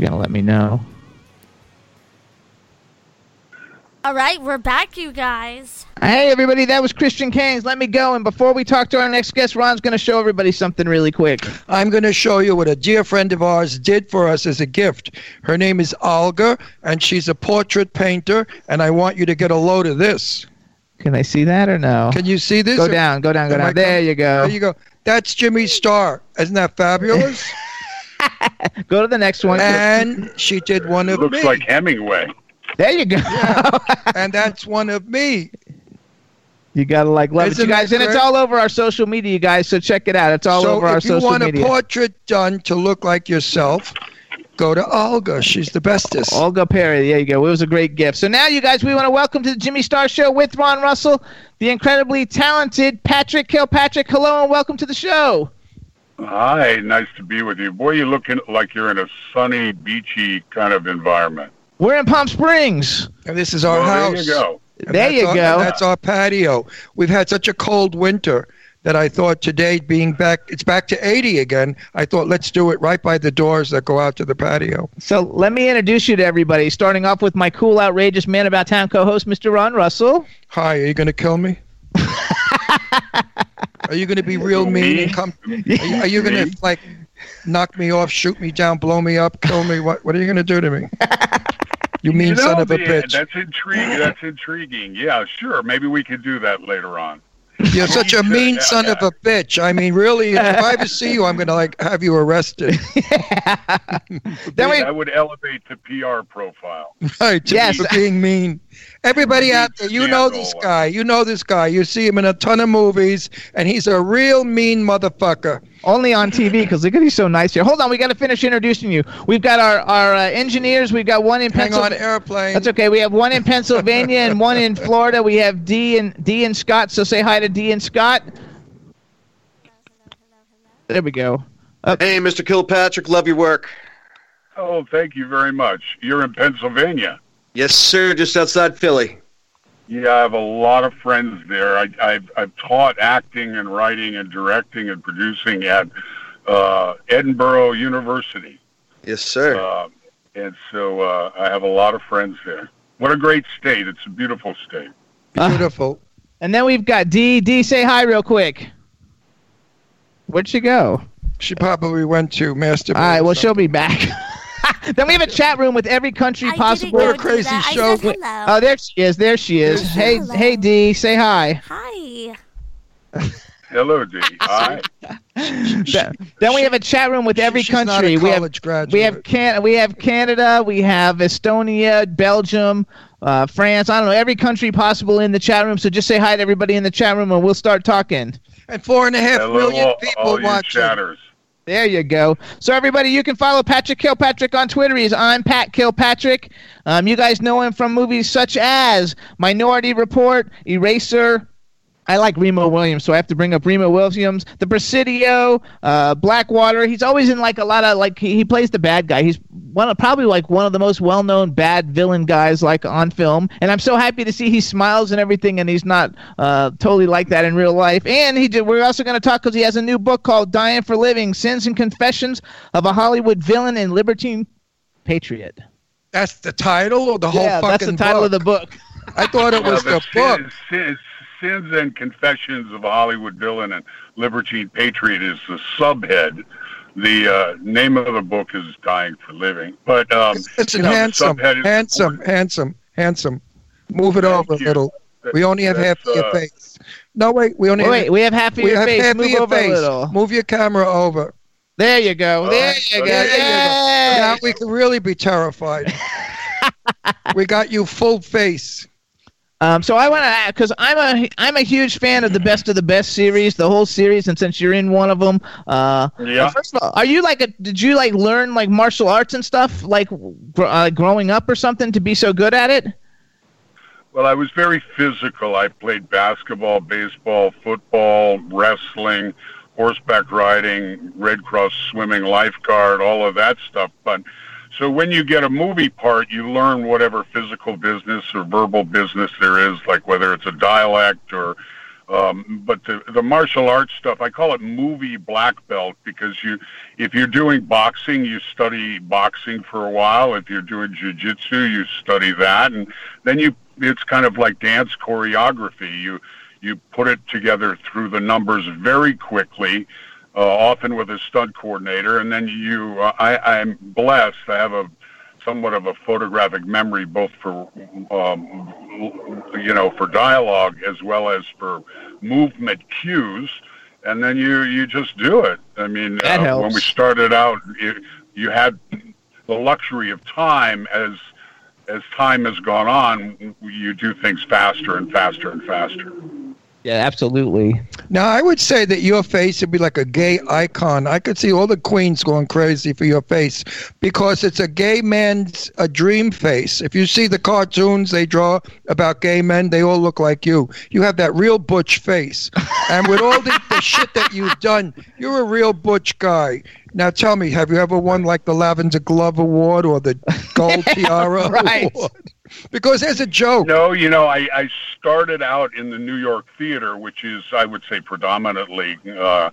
She's gonna let me know.
All right, we're back, you guys.
Hey everybody, that was Christian Kane's. Let me go. And before we talk to our next guest, Ron's gonna show everybody something really quick.
I'm going to show you what a dear friend of ours did for us as a gift. Her name is Olga, and she's a portrait painter, and I want you to get a load of this.
Can I see that or no?
Can you see this?
Go down, go down, go down. There you go.
There you go. That's Jimmy Star. Isn't that fabulous? (laughs) (laughs)
Go to the next one.
and she did one of me.
Looks
me.
like Hemingway.
There you go.
and that's one of me.
You gotta like love it,
Isn't
you guys,
that
and it's all over our social media, you guys. So check it out. It's all
so
over our social media.
if you
social
want
media.
a portrait done to look like yourself, go to Olga. She's the bestest.
Olga Perry. There you go. It was a great gift. So now, you guys, we want to welcome to the Jimmy Star Show with Ron Russell, the incredibly talented Patrick Kilpatrick. Hello and welcome to the show.
Hi, nice to be with you. Boy, you looking like you're in a sunny, beachy kind of environment.
We're in Palm Springs.
And this is our
Well,
house.
there you go.
And
There you
our-
go.
that's our patio. We've had such a cold winter that I thought today being back, it's back to 80 again. I thought let's do it right by the doors that go out to the patio.
So let me introduce you to everybody, starting off with my cool, outrageous man about town co-host, Mr. Ron Russell.
Hi, are you going to kill me? (laughs) are you going to be real mean and come? Are you, you going to like knock me off, shoot me down, blow me up, kill me? What What are you going to do to me? You mean
You know,
son of a bitch!
That's intriguing. That's intriguing. Yeah, sure. Maybe we could do that later on.
You're oh, such a mean son of a bitch. I mean, really, if I ever see you, I'm going to like have you arrested. (laughs)
Then we,
that would elevate the PR profile.
Right, just
Yes.
for being mean. Everybody out there, you know this guy. You know this guy. You see him in a ton of movies, and he's a real mean motherfucker.
Only on TV because look at he's so nice here. Hold on, we got to finish introducing you. We've got our our uh, engineers. We've got one in Pennsylvania.
Hang on,
Pennsylvania.
airplane.
That's okay. We have one in Pennsylvania and one in Florida. We have D and D and Scott. So say hi to D and Scott. There we go.
Hey, Mr. Kilpatrick, love your work.
Oh, thank you very much. You're in Pennsylvania.
Yes, sir, just outside Philly.
Yeah, I have a lot of friends there. I, I've, I've taught acting and writing and directing and producing at uh, Edinboro University.
Yes, sir.
Uh, and so uh, I have a lot of friends there. What a great state! It's a beautiful state.
Beautiful.
And then we've got D. D, say hi real quick. Where'd she go?
She probably went to masturbate.
All right, well, she'll be back. (laughs) (laughs) then we have a chat room with every country possible.
What a crazy show.
Oh, there she is. There she is. Hey, hey, D, say hi.
Hi.
Hello, D. (laughs) Hi.
Then then we have a chat room with every
she's not a
country. we have
graduate.
we have can we have Canada, we have Estonia, Belgium, uh, France. I don't know every country possible in the chat room. So just say hi to everybody in the chat room, and we'll start talking.
And four and a half
Hello,
million people
all
watching.
chatters.
There you go. So everybody, you can follow Patrick Kilpatrick on Twitter. He's I'm Pat Kilpatrick. Um, you guys know him from movies such as Minority Report, Eraser. I like Remo Williams, so I have to bring up Remo Williams. The Presidio, uh, Blackwater. He's always in like a lot of like he, he plays the bad guy. He's one of probably like one of the most well-known bad villain guys like on film. And I'm so happy to see he smiles and everything, and he's not uh, totally like that in real life. And he did, we're also going to talk because he has a new book called Dying for Living: Sins and Confessions of a Hollywood Villain and Libertine Patriot.
That's the title or the whole
yeah,
fucking
that's the title
book?
of the book.
I thought it (laughs) was
but
the book.
Sins, Sins, Sins and Confessions of a Hollywood Villain and Libertine Patriot is the subhead. The uh, name of the book is Dying for Living. But um,
Listen,
you know, the
handsome,
subhead is
handsome, handsome, handsome. Move it over a
you.
little. We only have half of your
uh,
face. No, wait, we only
Wait,
have,
we have half of
we
your
have
face.
half
Move
your
over
face.
a little.
Move your camera over.
There you go. There you go.
There you go. Now we can really be terrified. (laughs) we got you full face.
Um, so I want to because I'm a I'm a huge fan of the Best of the Best series, the whole series, and since you're in one of them, uh,
Yeah.
First of all, are you like a? Did you like learn like martial arts and stuff like gr- uh, growing up or something to be so good at it?
Well, I was very physical. I played basketball, baseball, football, wrestling, horseback riding, Red Cross swimming, lifeguard, all of that stuff. But so when you get a movie part, you learn whatever physical business or verbal business there is, like whether it's a dialect or. Um, but the the martial arts stuff, I call it movie black belt because you, if you're doing boxing, you study boxing for a while. If you're doing jujitsu, you study that, and then you it's kind of like dance choreography. You you put it together through the numbers very quickly, uh, often with a stunt coordinator, and then you. Uh, I, I'm blessed. I have a somewhat of a photographic memory, both for um, you know for dialogue as well as for movement cues. And then you you just do it. I mean, uh, when we started out, it, you had the luxury of time as as time has gone on, you do things faster and faster and faster.
Yeah, absolutely.
Now, I would say that your face would be like a gay icon. I could see all the queens going crazy for your face because it's a gay man's a dream face. If you see the cartoons they draw about gay men, they all look like you. You have that real butch face. And with all the, the shit that you've done, you're a real butch guy. Now, tell me, have you ever won like the Lavender Glove Award or the Gold (laughs) Tiara
Right.
Award? Because there's a joke.
No, you know, I, I started out in the New York theater, which is, I would say, predominantly uh,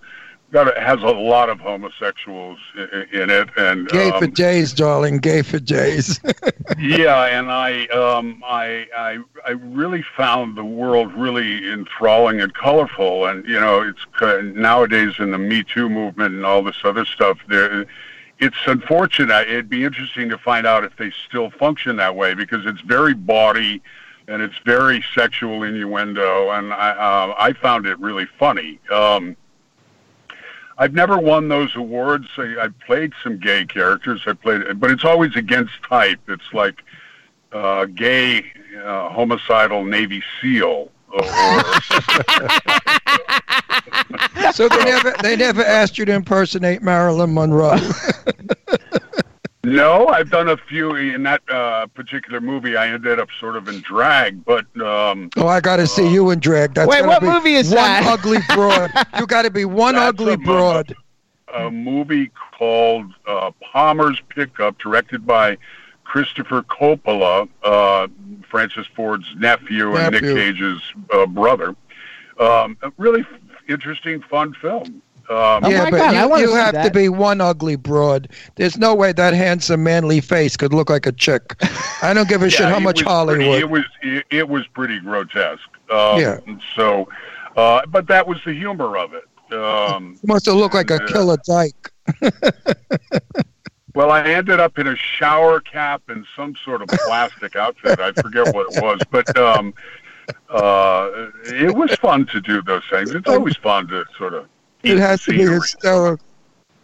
got a, has a lot of homosexuals in, in it, and
Gay for
um,
days, darling. Gay for days. (laughs)
yeah, and I, um, I, I, I really found the world really enthralling and colorful. And you know, it's uh, nowadays in the Me Too movement and all this other stuff. There, it's unfortunate. It'd be interesting to find out if they still function that way because it's very bawdy and it's very sexual innuendo. And I, uh, I found it really funny. Um, I've never won those awards. I, I played some gay characters. I played, but it's always against type. It's like uh, gay, uh, homicidal Navy SEAL. Or,
so they never they never asked you to impersonate Marilyn Monroe.
no, I've done a few in that uh, particular movie. I ended up sort of in drag, but um,
oh, I got to see you in drag. That's
Wait, what movie is
one
that?
One ugly broad. You got to be one
That's
ugly
a-
broad.
a movie called uh, Palmer's Pickup, directed by Christopher Coppola, uh, Francis Ford's nephew, and Nick
Nephew.
Cage's uh, brother. Um, a really interesting, fun film. Um,
yeah, but you, you have to be one ugly broad. There's no way that handsome, manly face could look like a chick. (laughs) I don't give a shit how much Hollywood.
Pretty, it was it, it was pretty grotesque. Um,
Yeah.
So, uh, but that was the humor of it. Um,
He must have looked like a
uh,
killer dyke. (laughs)
Well, I ended up in a shower cap and some sort of plastic outfit. I forget what it was, but um, uh, it was fun to do those things. It's always fun to sort of.
It has to be hysterical.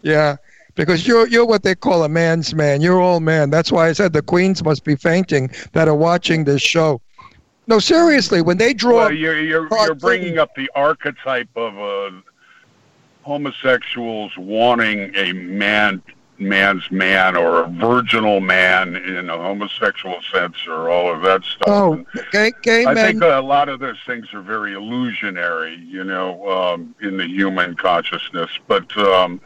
Yeah, because you're you're what they call a man's man. You're all man. That's why I said the queens must be fainting that are watching this show. No, seriously, when they draw,
Well, you're you're, you're bringing up the archetype of uh, homosexuals wanting a man man's man or a virginal man in a homosexual sense or all of that stuff.
oh, gay, gay
I
men.
think a lot of those things are very illusionary, you know, um, in the human consciousness. But um,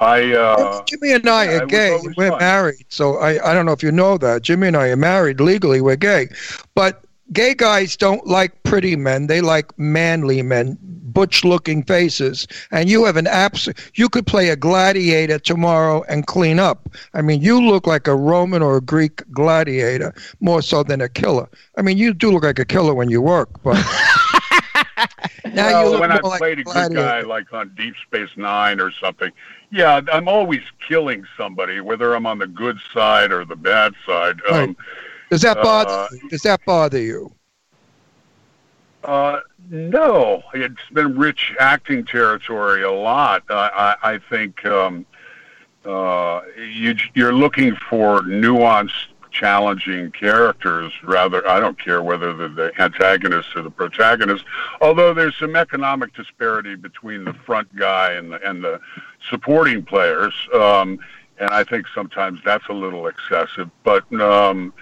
I, uh,
Jimmy and I
yeah,
are gay. We're
fun.
married, so I I don't know if you know that. Jimmy and I are married legally. We're gay, but gay guys don't like pretty men. They like manly men, butch-looking faces. And you have an abs. You could play a gladiator tomorrow and clean up. I mean, you look like a Roman or a Greek gladiator more so than a killer. I mean, you do look like a killer when you work, but. (laughs) now
well,
you look
when I
more like
played a good
gladiator.
guy like on Deep Space Nine or something, yeah, I'm always killing somebody, whether I'm on the good side or the bad side. Um,
Does that bother
uh,
you? Does that bother you?
Uh, no, it's been rich acting territory a lot. I, I, I think um, uh, you, you're looking for nuanced, challenging characters. Rather, I don't care whether they're the antagonist or the protagonist. Although there's some economic disparity between the front guy and the, and the supporting players, um, and I think sometimes that's a little excessive. But um,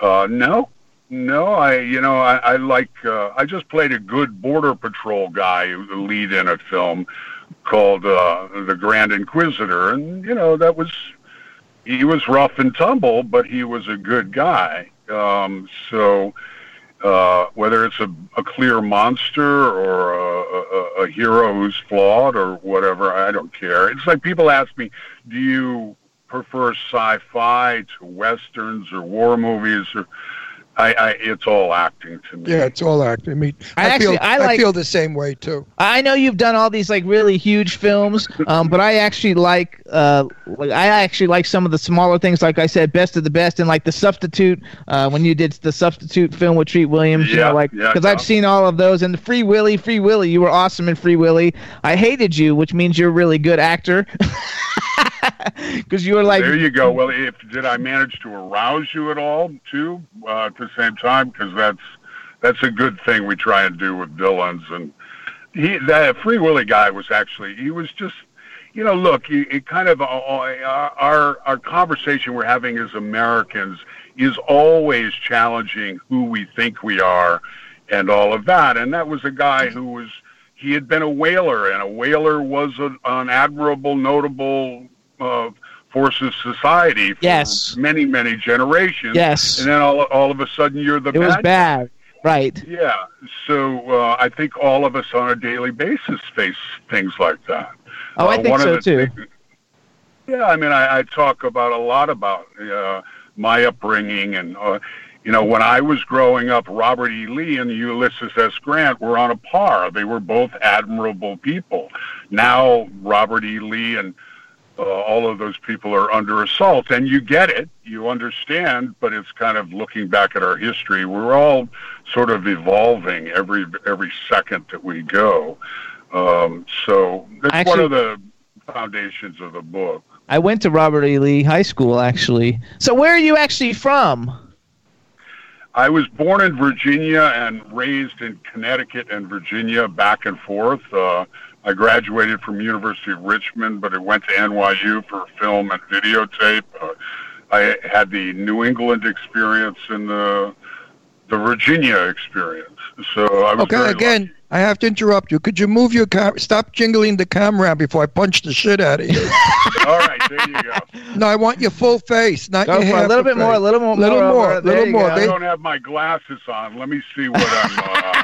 uh, no, no, I you know I, I like uh, I just played a good border patrol guy, lead in a film called uh, The Grand Inquisitor, and you know that was he was rough and tumble, but he was a good guy. Um, so uh, whether it's a, a clear monster or a, a, a hero who's flawed or whatever, I don't care. It's like people ask me, do you prefer sci-fi to westerns or war movies or I, I it's all acting to me.
Yeah, it's all acting. I mean,
I
I,
actually-
feel
I like- I,
feel the same way too.
I know you've done all these like really huge films, um, but I actually like, uh, like I actually like some of the smaller things. Like I said, Best of the Best, and like the Substitute. Uh, when you did the Substitute film with Treat Williams, you
Yeah,
know, like
yeah,
because
yeah.
I've seen all of those. And the Free Willy, Free Willy, you were awesome in Free Willy. I hated you, which means you're a really good actor. (laughs) (laughs) Because you were like,
there you go. Well, if did I manage to arouse you at all too uh, at the same time? Because that's that's a good thing we try and do with villains. And he that Free Willy guy was actually he was just you know look it kind of uh, our our conversation we're having as Americans is always challenging who we think we are and all of that. And that was a guy who was he had been a whaler, and a whaler was an, an admirable, notable uh, force of society for
Yes.
many, many generations.
Yes.
And then all, all of a sudden you're the
it was
bad.
bad, right?
Yeah. So uh, I think all of us on a daily basis face things like that.
Oh, I
Uh,
think
one
so too.
things- yeah, I mean, I, I talk about a lot about uh, my upbringing, and uh, you know, when I was growing up, Robert E. Lee and Ulysses S. Grant were on a par. They were both admirable people. Now, Robert E. Lee and uh, all of those people are under assault, and you get it, you understand, but it's kind of looking back at our history. We're all sort of evolving every every second that we go. Um, so that's one of the foundations of the book.
I went to Robert E. Lee High School actually. So where are you actually from?
I was born in Virginia and raised in Connecticut and Virginia, back and forth. Uh, I graduated from University of Richmond, but I went to NYU for film and videotape. Uh, I had the New England experience and the the Virginia experience. So I was
Okay, again, I have to interrupt you. Could you move your car? Stop jingling the camera before I punch the shit out of you. (laughs)
All right, there you go.
no, I want your full face, not
Go
your
for it.
half
A little bit
face.
more, a little more,
little
more
more,
over. There
little
you
more.
go.
I don't have my glasses on. Let me see what I'm uh,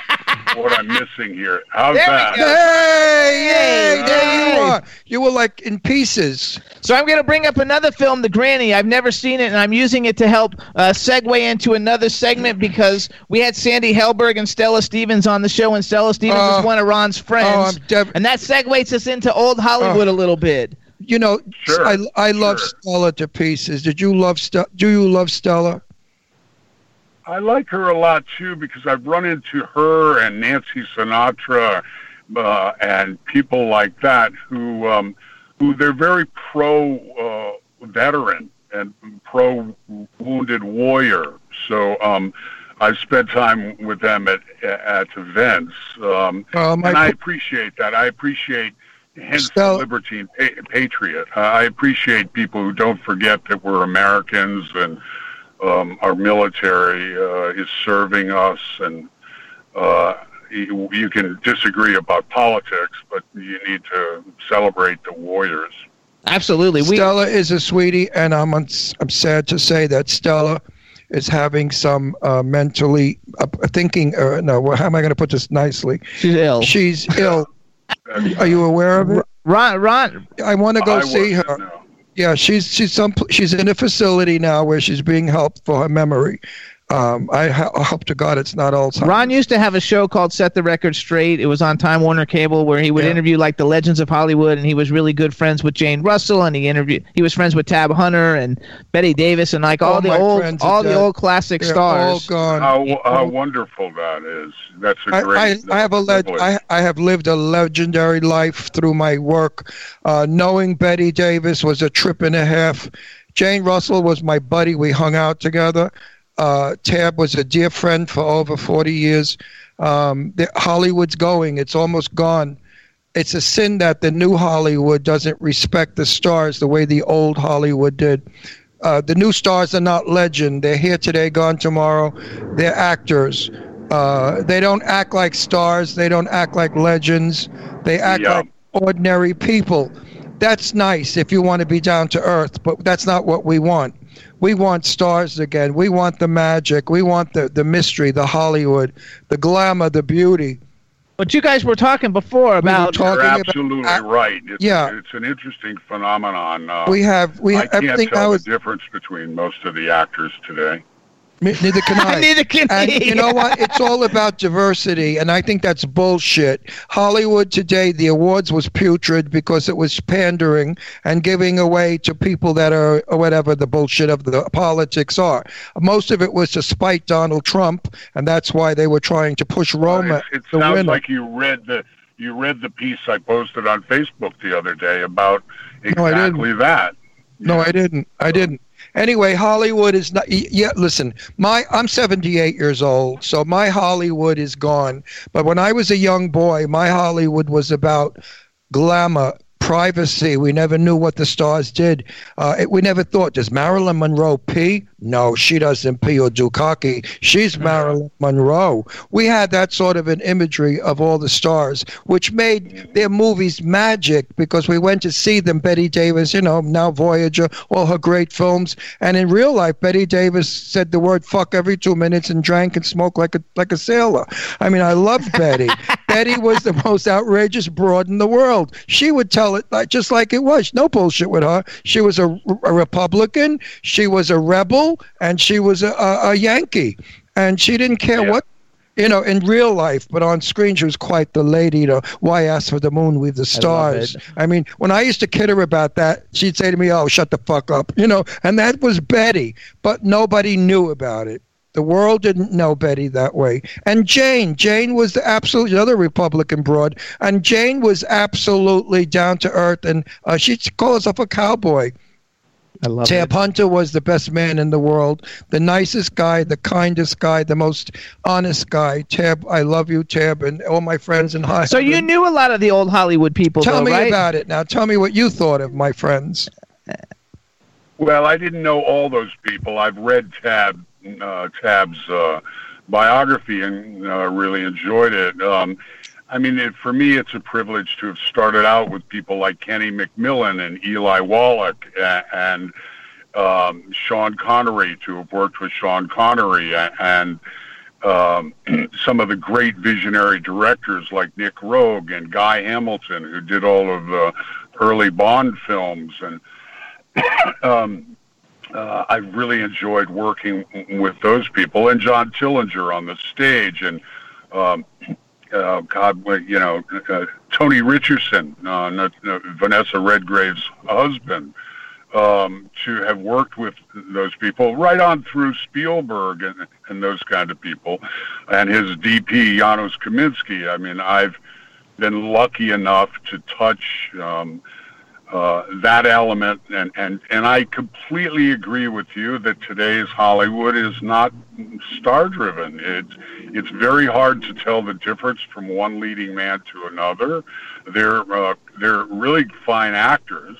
(laughs) what I'm missing here. How's
There
that?
Hey, yay,
Hey,
there you are. You were like in pieces.
So I'm going to bring up another film, The Granny. I've never seen it, and I'm using it to help uh, segue into another segment because we had Sandy Helberg and Stella Stevens on the show, and Stella Stevens
Oh.
is one of Ron's friends.
Oh, I'm dev-
and that segues us into old Hollywood a little bit.
You know,
Sure,
I I love
sure.
Stella to pieces. Did you love Stella? Do you love Stella?
I like her a lot too because I've run into her and Nancy Sinatra uh, and people like that who um, who they're very pro uh, veteran and pro wounded warrior. So um, I've spent time with them at at events, um,
Uh,
and I
qu-
appreciate that. I appreciate. Hence,
Stella-
the libertine pa- patriot. I appreciate people who don't forget that we're Americans and um, our military uh, is serving us, and uh, you, you can disagree about politics, but you need to celebrate the warriors.
Absolutely. We,
Stella is a sweetie, and I'm I'm sad to say that Stella is having some uh, mentally uh, thinking. Uh, no, well, how am I going to put this nicely?
she's ill.
She's ill. (laughs) Are you aware of it?
Ron, Ron,
I want to go
I
see her.
no.
Yeah, she's she's some she's in a facility now where she's being helped for her memory. Um, I, ho- hope to God it's not Alzheimer's.
Ron used to have a show called Set the Record Straight. It was on Time Warner Cable where he would
Yeah.
interview like the legends of Hollywood, and he was really good friends with Jane Russell, and he interviewed he was friends with Tab Hunter and Bette Davis, and like all,
All
the
my
all
friends are
all the
dead.
old classic
They're all
stars.
gone.
How, how wonderful that is! That's That's
a
great.
I, I have a leg- I, I have lived a legendary life through my work. Uh, knowing Bette Davis was a trip and a half. Jane Russell was my buddy. We hung out together. Uh, Tab was a dear friend for over 40 years. Um, the, Hollywood's going. It's almost gone. It's a sin that the new Hollywood doesn't respect the stars the way the old Hollywood did. Uh, the new stars are not legend. They're here today, gone tomorrow. They're actors. Uh, they don't act like stars. They don't act like legends. They act
Yeah.
like ordinary people. That's nice if you want to be down to earth, but that's not what we want. We want stars again. We want the magic. We want the, the mystery, the Hollywood, the glamour, the beauty.
But you guys were talking before about
talking
You're
about-
absolutely
uh,
right. It's,
yeah.
it's an interesting phenomenon. Uh,
We have we
I
have
can't
everything. I
tell
was
the difference between most of the actors today.
Me- Neither can (laughs) I.
Neither can
and
he.
you know what? It's all about diversity, and I think that's bullshit. Hollywood today, the awards was putrid because it was pandering and giving away to people that are whatever the bullshit of the politics are. Most of it was to spite Donald Trump, and that's why they were trying to push Roma.
it, it
the
sounds
winner.
like you read the you read the piece I posted on Facebook the other day about
No, I didn't.
exactly that.
No, I didn't. I didn't. Anyway, Hollywood is not. Yeah, listen, my I'm 78 years old, so my Hollywood is gone. But when I was a young boy, my Hollywood was about glamour, privacy. We never knew what the stars did. Uh, it, we never thought, does Marilyn Monroe pee? No, she doesn't pee or do cocky. She's mm. Marilyn Monroe. We had that sort of an imagery of all the stars, which made their movies magic because we went to see them. Bette Davis, you know, now Voyager, all her great films. And in real life, Bette Davis said the word fuck every two minutes and drank and smoked like a like a sailor. I mean, I loved Betty. (laughs) Betty was the most outrageous broad in the world. She would tell it like just like it was. No bullshit with her. She was a, a Republican. She was a rebel, and she was a, a, Yankee, and she didn't care
Yeah.
what. You know, in real life, but on screen, she was quite the lady. You know, why ask for the moon with the stars?
it.
I mean, when I used to kid her about that, she'd say to me, "Oh, shut the fuck up," you know, and that was Betty. But nobody knew about it. The world didn't know Betty that way. And Jane, Jane was the absolute other Republican broad, and Jane was absolutely down to earth, and uh, she'd call herself a cowboy.
I love
Tab Hunter was the best man in the world, the nicest guy, the kindest guy, the most honest guy. Tab, I love you, Tab, and all my friends in high.
So you knew a lot of the old Hollywood people,
Tell
though,
me
right?
about it now. Tell me what you thought of my friends.
Well, I didn't know all those people. I've read Tab uh, Tab's uh, biography and uh, really enjoyed it. Um, I mean, it, for me, it's a privilege to have started out with people like Kenny McMillan and Eli Wallach and, and um, Sean Connery, to have worked with Sean Connery and um, (clears throat) some of the great visionary directors like Nic Roeg and Guy Hamilton, who did all of the early Bond films. And (coughs) um, uh, I really enjoyed working with those people and John Tillinger on the stage and um, uh, God, you know, uh, Tony Richardson, uh, not, uh, Vanessa Redgrave's husband, um, to have worked with those people right on through Spielberg and, and those kind of people, and his DP Janusz Kaminski. I mean, I've been lucky enough to touch um, uh, that element, and, and and I completely agree with you that today's Hollywood is not star driven. It's it's very hard to tell the difference from one leading man to another. They're uh, they're really fine actors,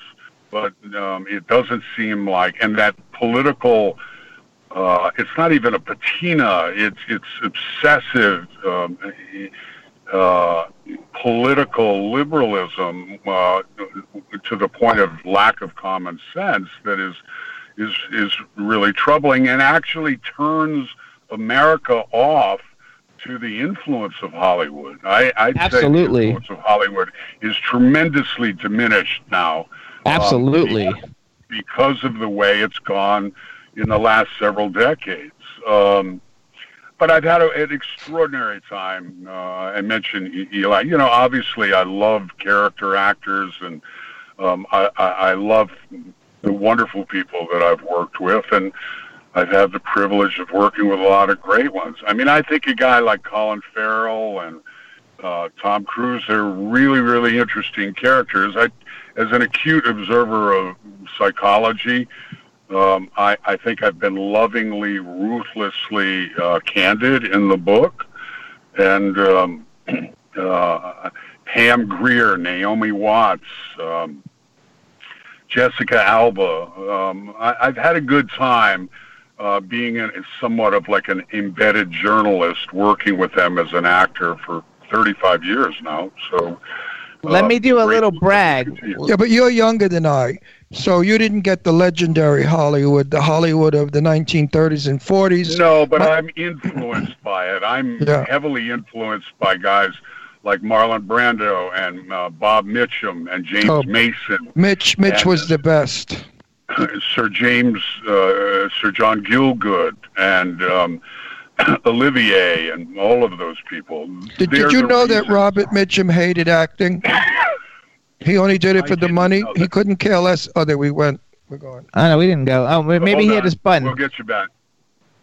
but um, it doesn't seem like and that political. Uh, it's not even a patina. It's it's obsessive. Um, uh, political liberalism uh, to the point of lack of common sense that is is is really troubling and actually turns America off to the influence of Hollywood. I, I'd say
Absolutely.
the influence of Hollywood is tremendously diminished now. um,
Absolutely.
because of the way it's gone in the last several decades. Um, but I've had a, an extraordinary time. Uh, I mentioned Eli. You know, obviously, I love character actors, and um, I, I, I love the wonderful people that I've worked with, and I've had the privilege of working with a lot of great ones. I mean, I think a guy like Colin Farrell and uh, Tom Cruise, they're really, really interesting characters. I, as an acute observer of psychology, um, I, I think I've been lovingly, ruthlessly uh, candid in the book. And um, (clears throat) uh, Pam Grier, Naomi Watts, um, Jessica Alba. Um, I, I've had a good time uh, being in, somewhat of like an embedded journalist, working with them as an actor for 35 years now. So
Let
uh,
me do a little brag.
Yeah, but you're younger than I, so you didn't get the legendary Hollywood, the Hollywood of the 1930s and 40s.
No, but I'm influenced by it. I'm
Yeah.
heavily influenced by guys like Marlon Brando and uh, Bob Mitchum and James
Oh.
Mason,
Mitch, Mitch
And-
was the best. (clears throat)
Sir James, uh, Sir John Gielgud, and um, (clears throat) Olivier, and all of those people.
Did, did you know that Robert Mitchum hated acting? (laughs) He only did it
I
for the money. He couldn't care less. Oh, there we went. We're going.
I know we didn't go. Oh, maybe
Hold
he hit
on.
his button.
We'll get you back.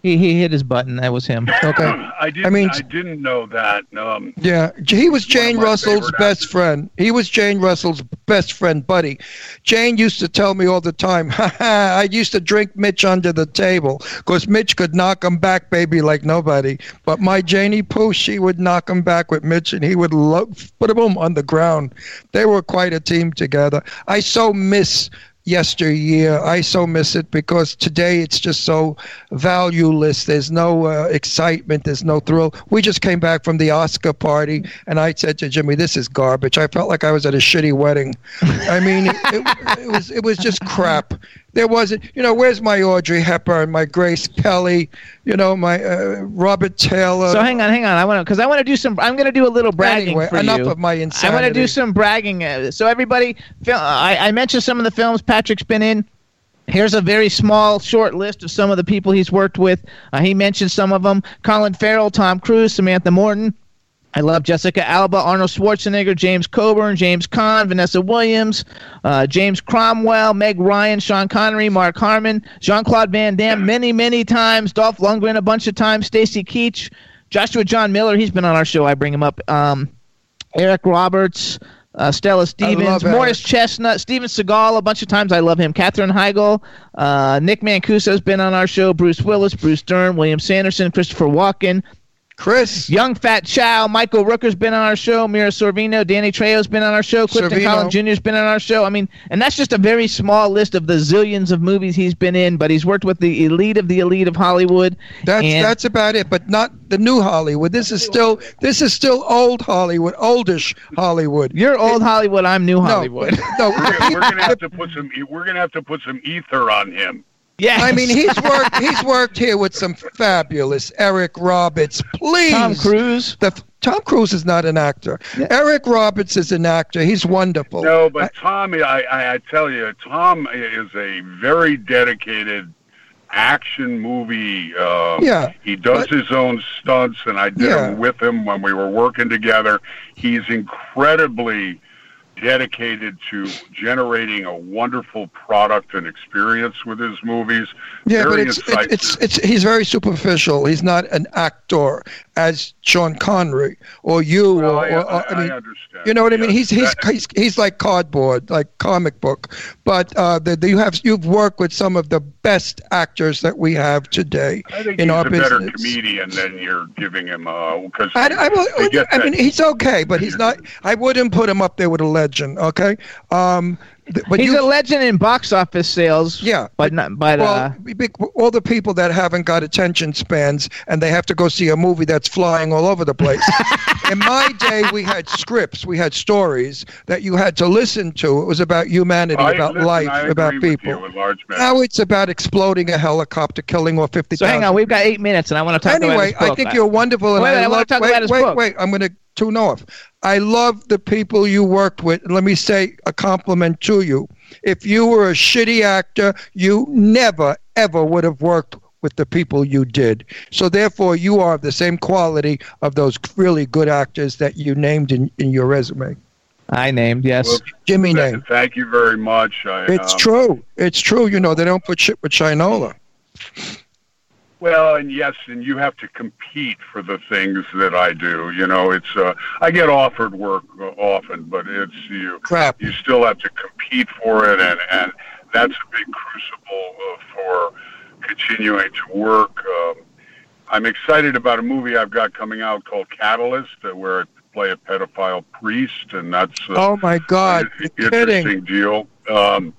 He he hit his button. That was him. (clears throat)
Okay.
I didn't. I,
mean-
didn't know that. Um,
Yeah, he was Jane Russell's best
actors.
friend. He was Jane Russell's best friend, buddy. Jane used to tell me all the time, (laughs) "Ha ha!" I used to drink Mitch under the table because Mitch could knock him back, baby, like nobody. But my Janie Pooh, she would knock him back with Mitch, and he would lo- put him on the ground. They were quite a team together. I so miss yesteryear. I so miss it because today it's just so valueless. There's no uh, excitement. There's no thrill. We just came back from the Oscar party, and I said to Jimmy, "This is garbage." I felt like I was at a shitty wedding. I mean, it, it, it was it was just crap. There wasn't, you know, where's my Audrey Hepburn, my Grace Kelly, you know, my uh, Robert Taylor.
So hang on, hang on. I want to because I want to do some. I'm going to do a little bragging
Anyway,
for
enough
you.
of my insanity.
I want to do some bragging. Uh, So everybody, I, I mentioned some of the films Patrick's been in. Here's a very small, short list of some of the people he's worked with. Uh, he mentioned some of them: Colin Farrell, Tom Cruise, Samantha Morton. I love Jessica Alba, Arnold Schwarzenegger, James Coburn, James Caan, Vanessa Williams, uh, James Cromwell, Meg Ryan, Sean Connery, Mark Harmon, Jean Claude Van Damme, (clears throat) many, many times, Dolph Lundgren a bunch of times, Stacy Keach, Joshua John Miller. He's been on our show. I bring him up. Um, Eric Roberts, uh, Stella Stevens, Morris
Eric.
Chestnut, Steven Seagal. A bunch of times I love him. Katherine Heigl, uh, Nick Mancuso's been on our show. Bruce Willis, Bruce Dern, William Sanderson, Christopher Walken.
Chris.
Yun-Fat Chow, Michael Rooker's been on our show, Mira Sorvino, Danny Trejo's been on our show, Clifton
Sorvino.
Collins Jr.'s been on our show. I mean, and that's just a very small list of the zillions of movies he's been in, but he's worked with the elite of the elite of Hollywood.
That's
and
that's about it, but not the new Hollywood. This is still this is still old Hollywood, oldish Hollywood.
You're old Hollywood, I'm new Hollywood.
No,
We're, we're gonna (laughs) have to put some. We're gonna have to put some ether on him.
Yeah.
I mean he's worked he's worked here with some fabulous Eric Roberts. Please,
Tom Cruise.
The, Tom Cruise is not an actor. Eric Roberts is an actor. He's wonderful.
No, but Tom, I, I, I tell you, Tom is a very dedicated action movie. Uh,
Yeah,
he does
but-
his own stunts, and I did
Yeah.
them with him when we were working together. He's incredibly dedicated to generating a wonderful product and experience with his movies.
Yeah, but
Very
it's, it's
incisive.
it's it's he's very superficial. He's not an actor as Sean Connery or you
Well,
or,
I-
or,
I-
I mean
I understand.
you know what I mean. He's he's,
that-
he's he's like cardboard, like comic book. But uh, the, the, you have you've worked with some of the best actors that we have today
I think
in
he's
our
a better
business.
comedian than you're giving him. Because
I, I, will-
they
I mean, he's okay, but he's not. I wouldn't put him up there with a Okay, um, th- but
he's
you,
a legend in box office sales.
Yeah,
but not. But
well,
uh,
be- be- all the people that haven't got attention spans and they have to go see a movie that's flying all over the place. (laughs) In my day, we had scripts, we had stories that you had to listen to. It was about humanity,
I-
about
listen,
life,
I
about people.
you in large measure.
Now it's about exploding a helicopter, killing off fifty.
so hang on, we've got eight minutes, and I want to talk about
Anyway,
his book.
I think you're wonderful, and
Wait,
I,
I wanna
love.
talk
wait,
about his
wait,
book.
wait. I'm going to tune off. I love the people you worked with. Let me say a compliment to you. If you were a shitty actor, you never ever would have worked with the people you did. So therefore, you are of the same quality of those really good actors that you named in, in your resume.
I named yes.
Well,
Jimmy
th-
named.
Thank you very much. I,
It's
um,
true. It's true. You know they don't put shit with Shinola.
Well, and yes, and you have to compete for the things that I do. You know, it's uh, I get offered work often, but it's you.
Crap.
You still have to compete for it, and and that's a big crucible uh, for continuing to work. Um, I'm excited about a movie I've got coming out called Catalyst, uh, where I play a pedophile priest, and that's uh,
Oh my God!
an
You're
interesting
kidding.
deal. Um,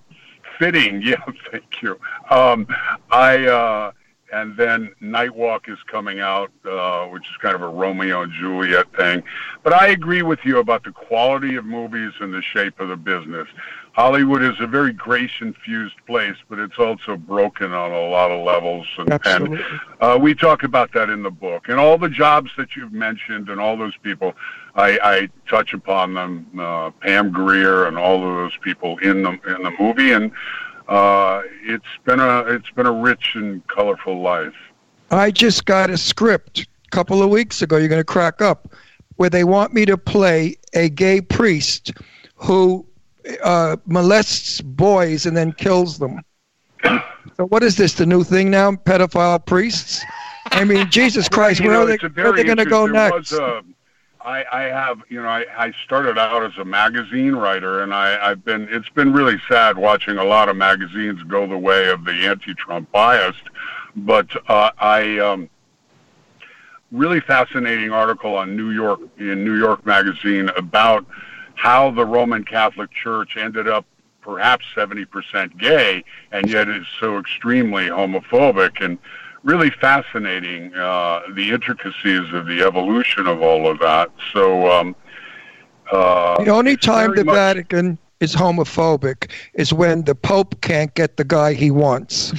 fitting, (laughs) yeah, thank you. Um, I uh, and then Nightwalk is coming out, uh, which is kind of a Romeo and Juliet thing. But I agree with you about the quality of movies and the shape of the business. Hollywood is a very grace-infused place, but it's also broken on a lot of levels. And, and uh, we talk about that in the book, and all the jobs that you've mentioned, and all those people, I, I touch upon them. Uh, Pam Grier and all of those people in the in the movie, and uh, it's been a it's been a rich and colorful life.
I just got a script a couple of weeks ago. You're going to crack up, where they want me to play a gay priest who uh, molests boys and then kills them. So what is this? The new thing now? Pedophile priests? I mean, Jesus Christ, where
know,
are they? Where are they going to go next?
Was a, I, I have, you know, I, I started out as a magazine writer, and I, I've been. It's been really sad watching a lot of magazines go the way of the anti-Trump biased. But uh, I, um, really fascinating article on New York in New York Magazine about how the Roman Catholic Church ended up perhaps 70% gay and yet is so extremely homophobic and really fascinating uh, the intricacies of the evolution of all of that. So um, uh,
the only time the
much-
Vatican is homophobic is when the Pope can't get the guy he wants.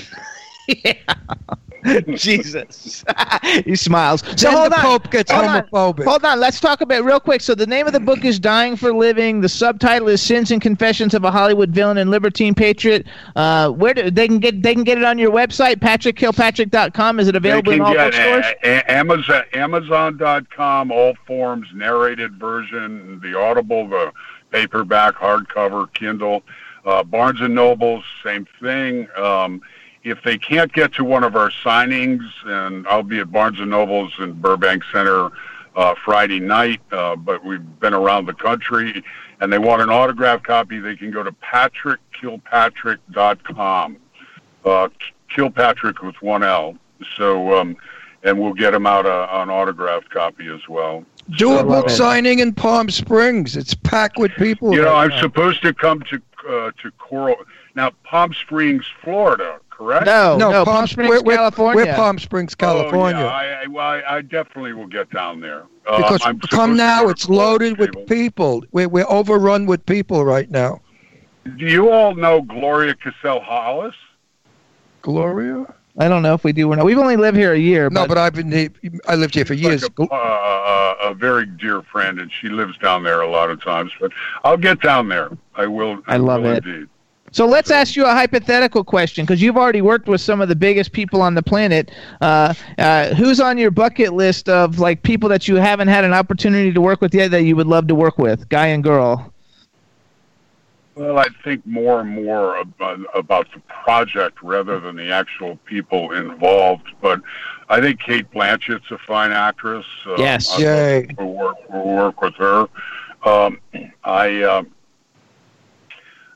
(laughs) (laughs)
Jesus. (laughs) he smiles. So
Then
hold
the
on.
Pope gets
hold on.
homophobic.
Hold on. Let's talk about real quick. So the name of the book is Dying for Living. The subtitle is Sins and Confessions of a Hollywood Villain and Libertine Patriot. Uh, where do, they can get they can get it on your website, patrickkilpatrick.com. Is it available in
can
all
get
bookstores?
a- a- Amazon, Amazon.com, all forms, narrated version, the Audible, the paperback, hardcover, Kindle. Uh, Barnes and Nobles, same thing. Um, if they can't get to one of our signings, and I'll be at Barnes and Nobles in Burbank Center uh, Friday night, uh, but we've been around the country, and they want an autograph copy, they can go to patrickkilpatrick.com. Uh, Kilpatrick with one L. So, um, and we'll get them out a, an autographed copy as well.
Do a book
uh,
signing in Palm Springs. It's packed with people.
You know,
right
I'm
now.
supposed to come to uh, to Coral now, Palm Springs, Florida, correct?
No,
No,
no,
Palm
Palm Springs,
we're- we're-
California.
We're Palm Springs, California.
Oh, yeah, I, I, well, I, I definitely will get down there. Uh,
because
I'm
come now, it's loaded with people. We're, we're overrun with people right now.
Do you all know Gloria Cassell Hollis?
Gloria?
I don't know if we do or not. We've only lived here a year.
No, but I've been. he- I lived here for years.
Uh, uh, a very dear friend, and she lives down there a lot of times. But I'll get down there. I will.
I love
will
it.
Indeed.
So let's ask you a hypothetical question because you've already worked with some of the biggest people on the planet. Uh, uh, who's on your bucket list of like people that you haven't had an opportunity to work with yet that you would love to work with, guy and girl?
Well, I think more and more about, about the project rather than the actual people involved. But I think Cate Blanchett's a fine actress. Uh,
Yes.
I'd
Yay.
love to work, work with her. Um, I. Um,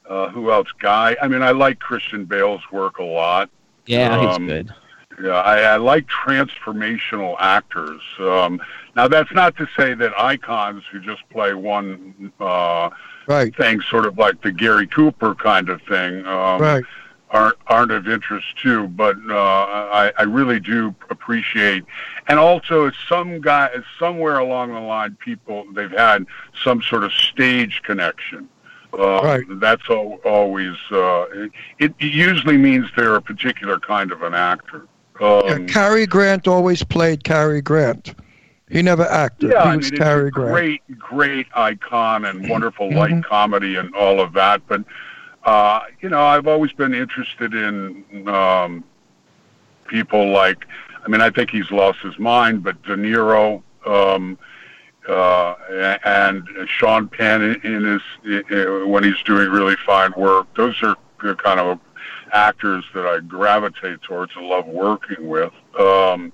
uh, who else? Guy. I mean, I like Christian Bale's work a lot.
Yeah, he's
Um,
good.
Yeah, I, I like transformational actors. Um, now, that's not to say that icons who just play one uh,
Right.
thing, sort of like the Gary Cooper kind of thing, um,
Right.
aren't aren't of interest too. But uh, I, I really do appreciate, and also some guy somewhere along the line, people they've had some sort of stage connection. Uh,
Right.
That's al- always. Uh, it, it usually means they're a particular kind of an actor. Um,
Yeah, Cary Grant always played Cary Grant. He never acted.
Yeah,
he
I
was
mean,
Cary
it's a
Grant.
great, great icon and wonderful
Mhm.
light comedy and all of that. But uh, you know, I've always been interested in um, people like. I mean, I think he's lost his mind, but De Niro um, uh, and Sean Penn in his uh, when he's doing really fine work. Those are kind of actors that I gravitate towards and love working with. Um,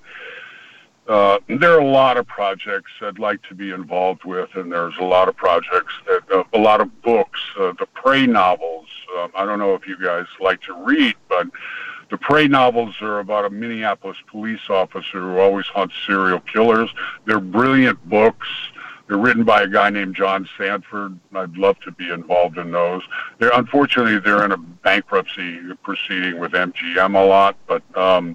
uh, there are a lot of projects I'd like to be involved with, and there's a lot of projects that, uh, a lot of books, uh, the Prey novels. Um, I don't know if you guys like to read, but the Prey novels are about a Minneapolis police officer who always hunts serial killers. They're brilliant books. They're written by a guy named John Sandford. I'd love to be involved in those. They're unfortunately they're in a bankruptcy proceeding with MGM a lot, but um,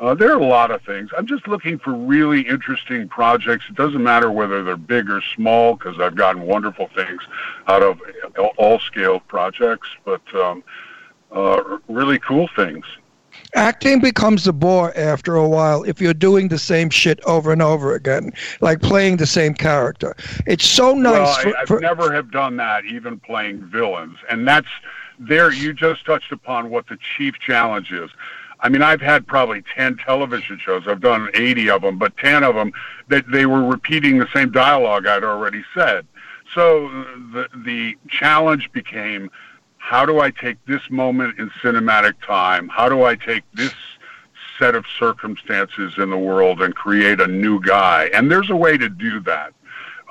uh, there are a lot of things. I'm just looking for really interesting projects. It doesn't matter whether they're big or small because I've gotten wonderful things out of all scale projects, but um, uh, really cool things.
Acting becomes a bore after a while if you're doing the same shit over and over again, like playing the same character. It's so nice.
well, I, I've never have done that, even playing villains, and that's there. You just touched upon what the chief challenge is. I mean, I've had probably ten television shows. I've done eighty of them, but ten of them that they were repeating the same dialogue I'd already said. So the the challenge became, how do I take this moment in cinematic time? How do I take this set of circumstances in the world and create a new guy? And there's a way to do that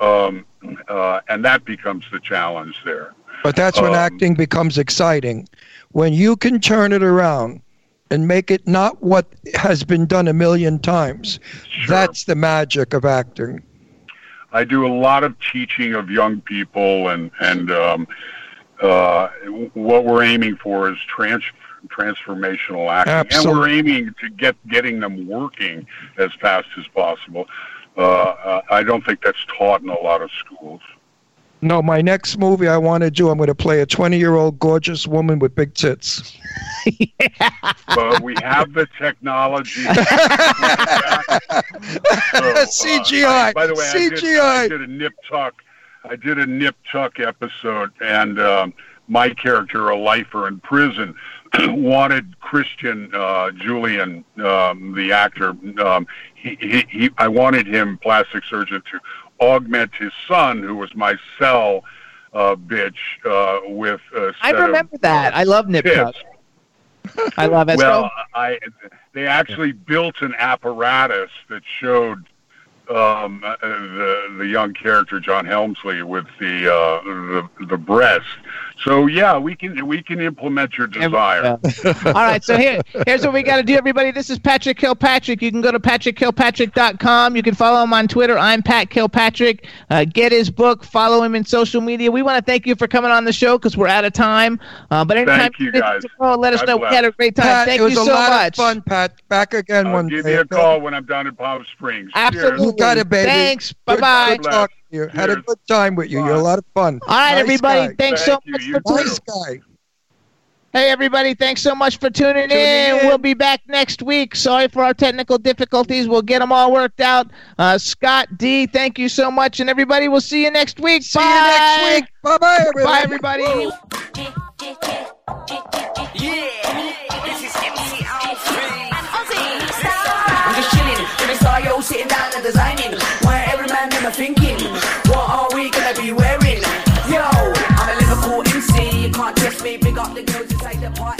um, uh, and that becomes the challenge there.
But that's when
Um,
acting becomes exciting. When you can turn it around and make it not what has been done a million times. That's the magic of acting.
I do a lot of teaching of young people, and and um, uh, what we're aiming for is trans- transformational acting, and we're aiming to get getting them working as fast as possible. Uh, uh, I don't think that's taught in a lot of schools.
No, my next movie I want to do, I'm going to play a 20 year old gorgeous woman with big tits. (laughs)
But we have the technology. (laughs) (laughs)
CGI.
I- by the way, I did,
CGI.
I did a nip tuck. I did a nip tuck episode, and um, my character, a lifer in prison, (clears throat) wanted Christian uh, Julian, um, the actor. Um, he, he, he, I wanted him, plastic surgeon, to augment his son, who was my cell uh, bitch, uh, with.
I
set of
remember that. I love Nip. Tuck. I love it.
Well, I they actually built an apparatus that showed um, uh, the the young character John Hensley with the uh, the the breast So yeah, we can we can implement your desire. (laughs)
All right, so here, here's what we got to do, everybody. This is Patrick Kilpatrick. You can go to patrickkilpatrick.com. You can follow him on Twitter. I'm Pat Kilpatrick. Uh, get his book. Follow him in social media. We want to thank you for coming on the show because we're out of time. Uh, but anytime
Thank you, guys.
Oh, let us
God
know.
bless.
We had a great time.
Pat,
thank
it was
you
a
so
lot
much.
of fun, Pat. Back again
I'll
one
give
day.
you a call when I'm down in Palm Springs.
Absolutely.
You got it, baby.
Thanks.
Good-
Bye-bye.
Good talking you. Had a good time with you. You're a lot of fun.
All right,
Nice
everybody.
guy.
Thanks
Thank
so
you.
much
You
for
too.
tuning
Nice guy.
Hey, everybody, thanks so much for tuning,
Tuning
in.
in.
We'll be back next week. Sorry for our technical difficulties. We'll get them all worked out. Uh, Scott D, thank you so much. And everybody, we'll see you next week.
See
Bye.
you next week. Bye bye, everybody.
Bye, everybody.
Yeah, (laughs)
Big up the girls inside the party.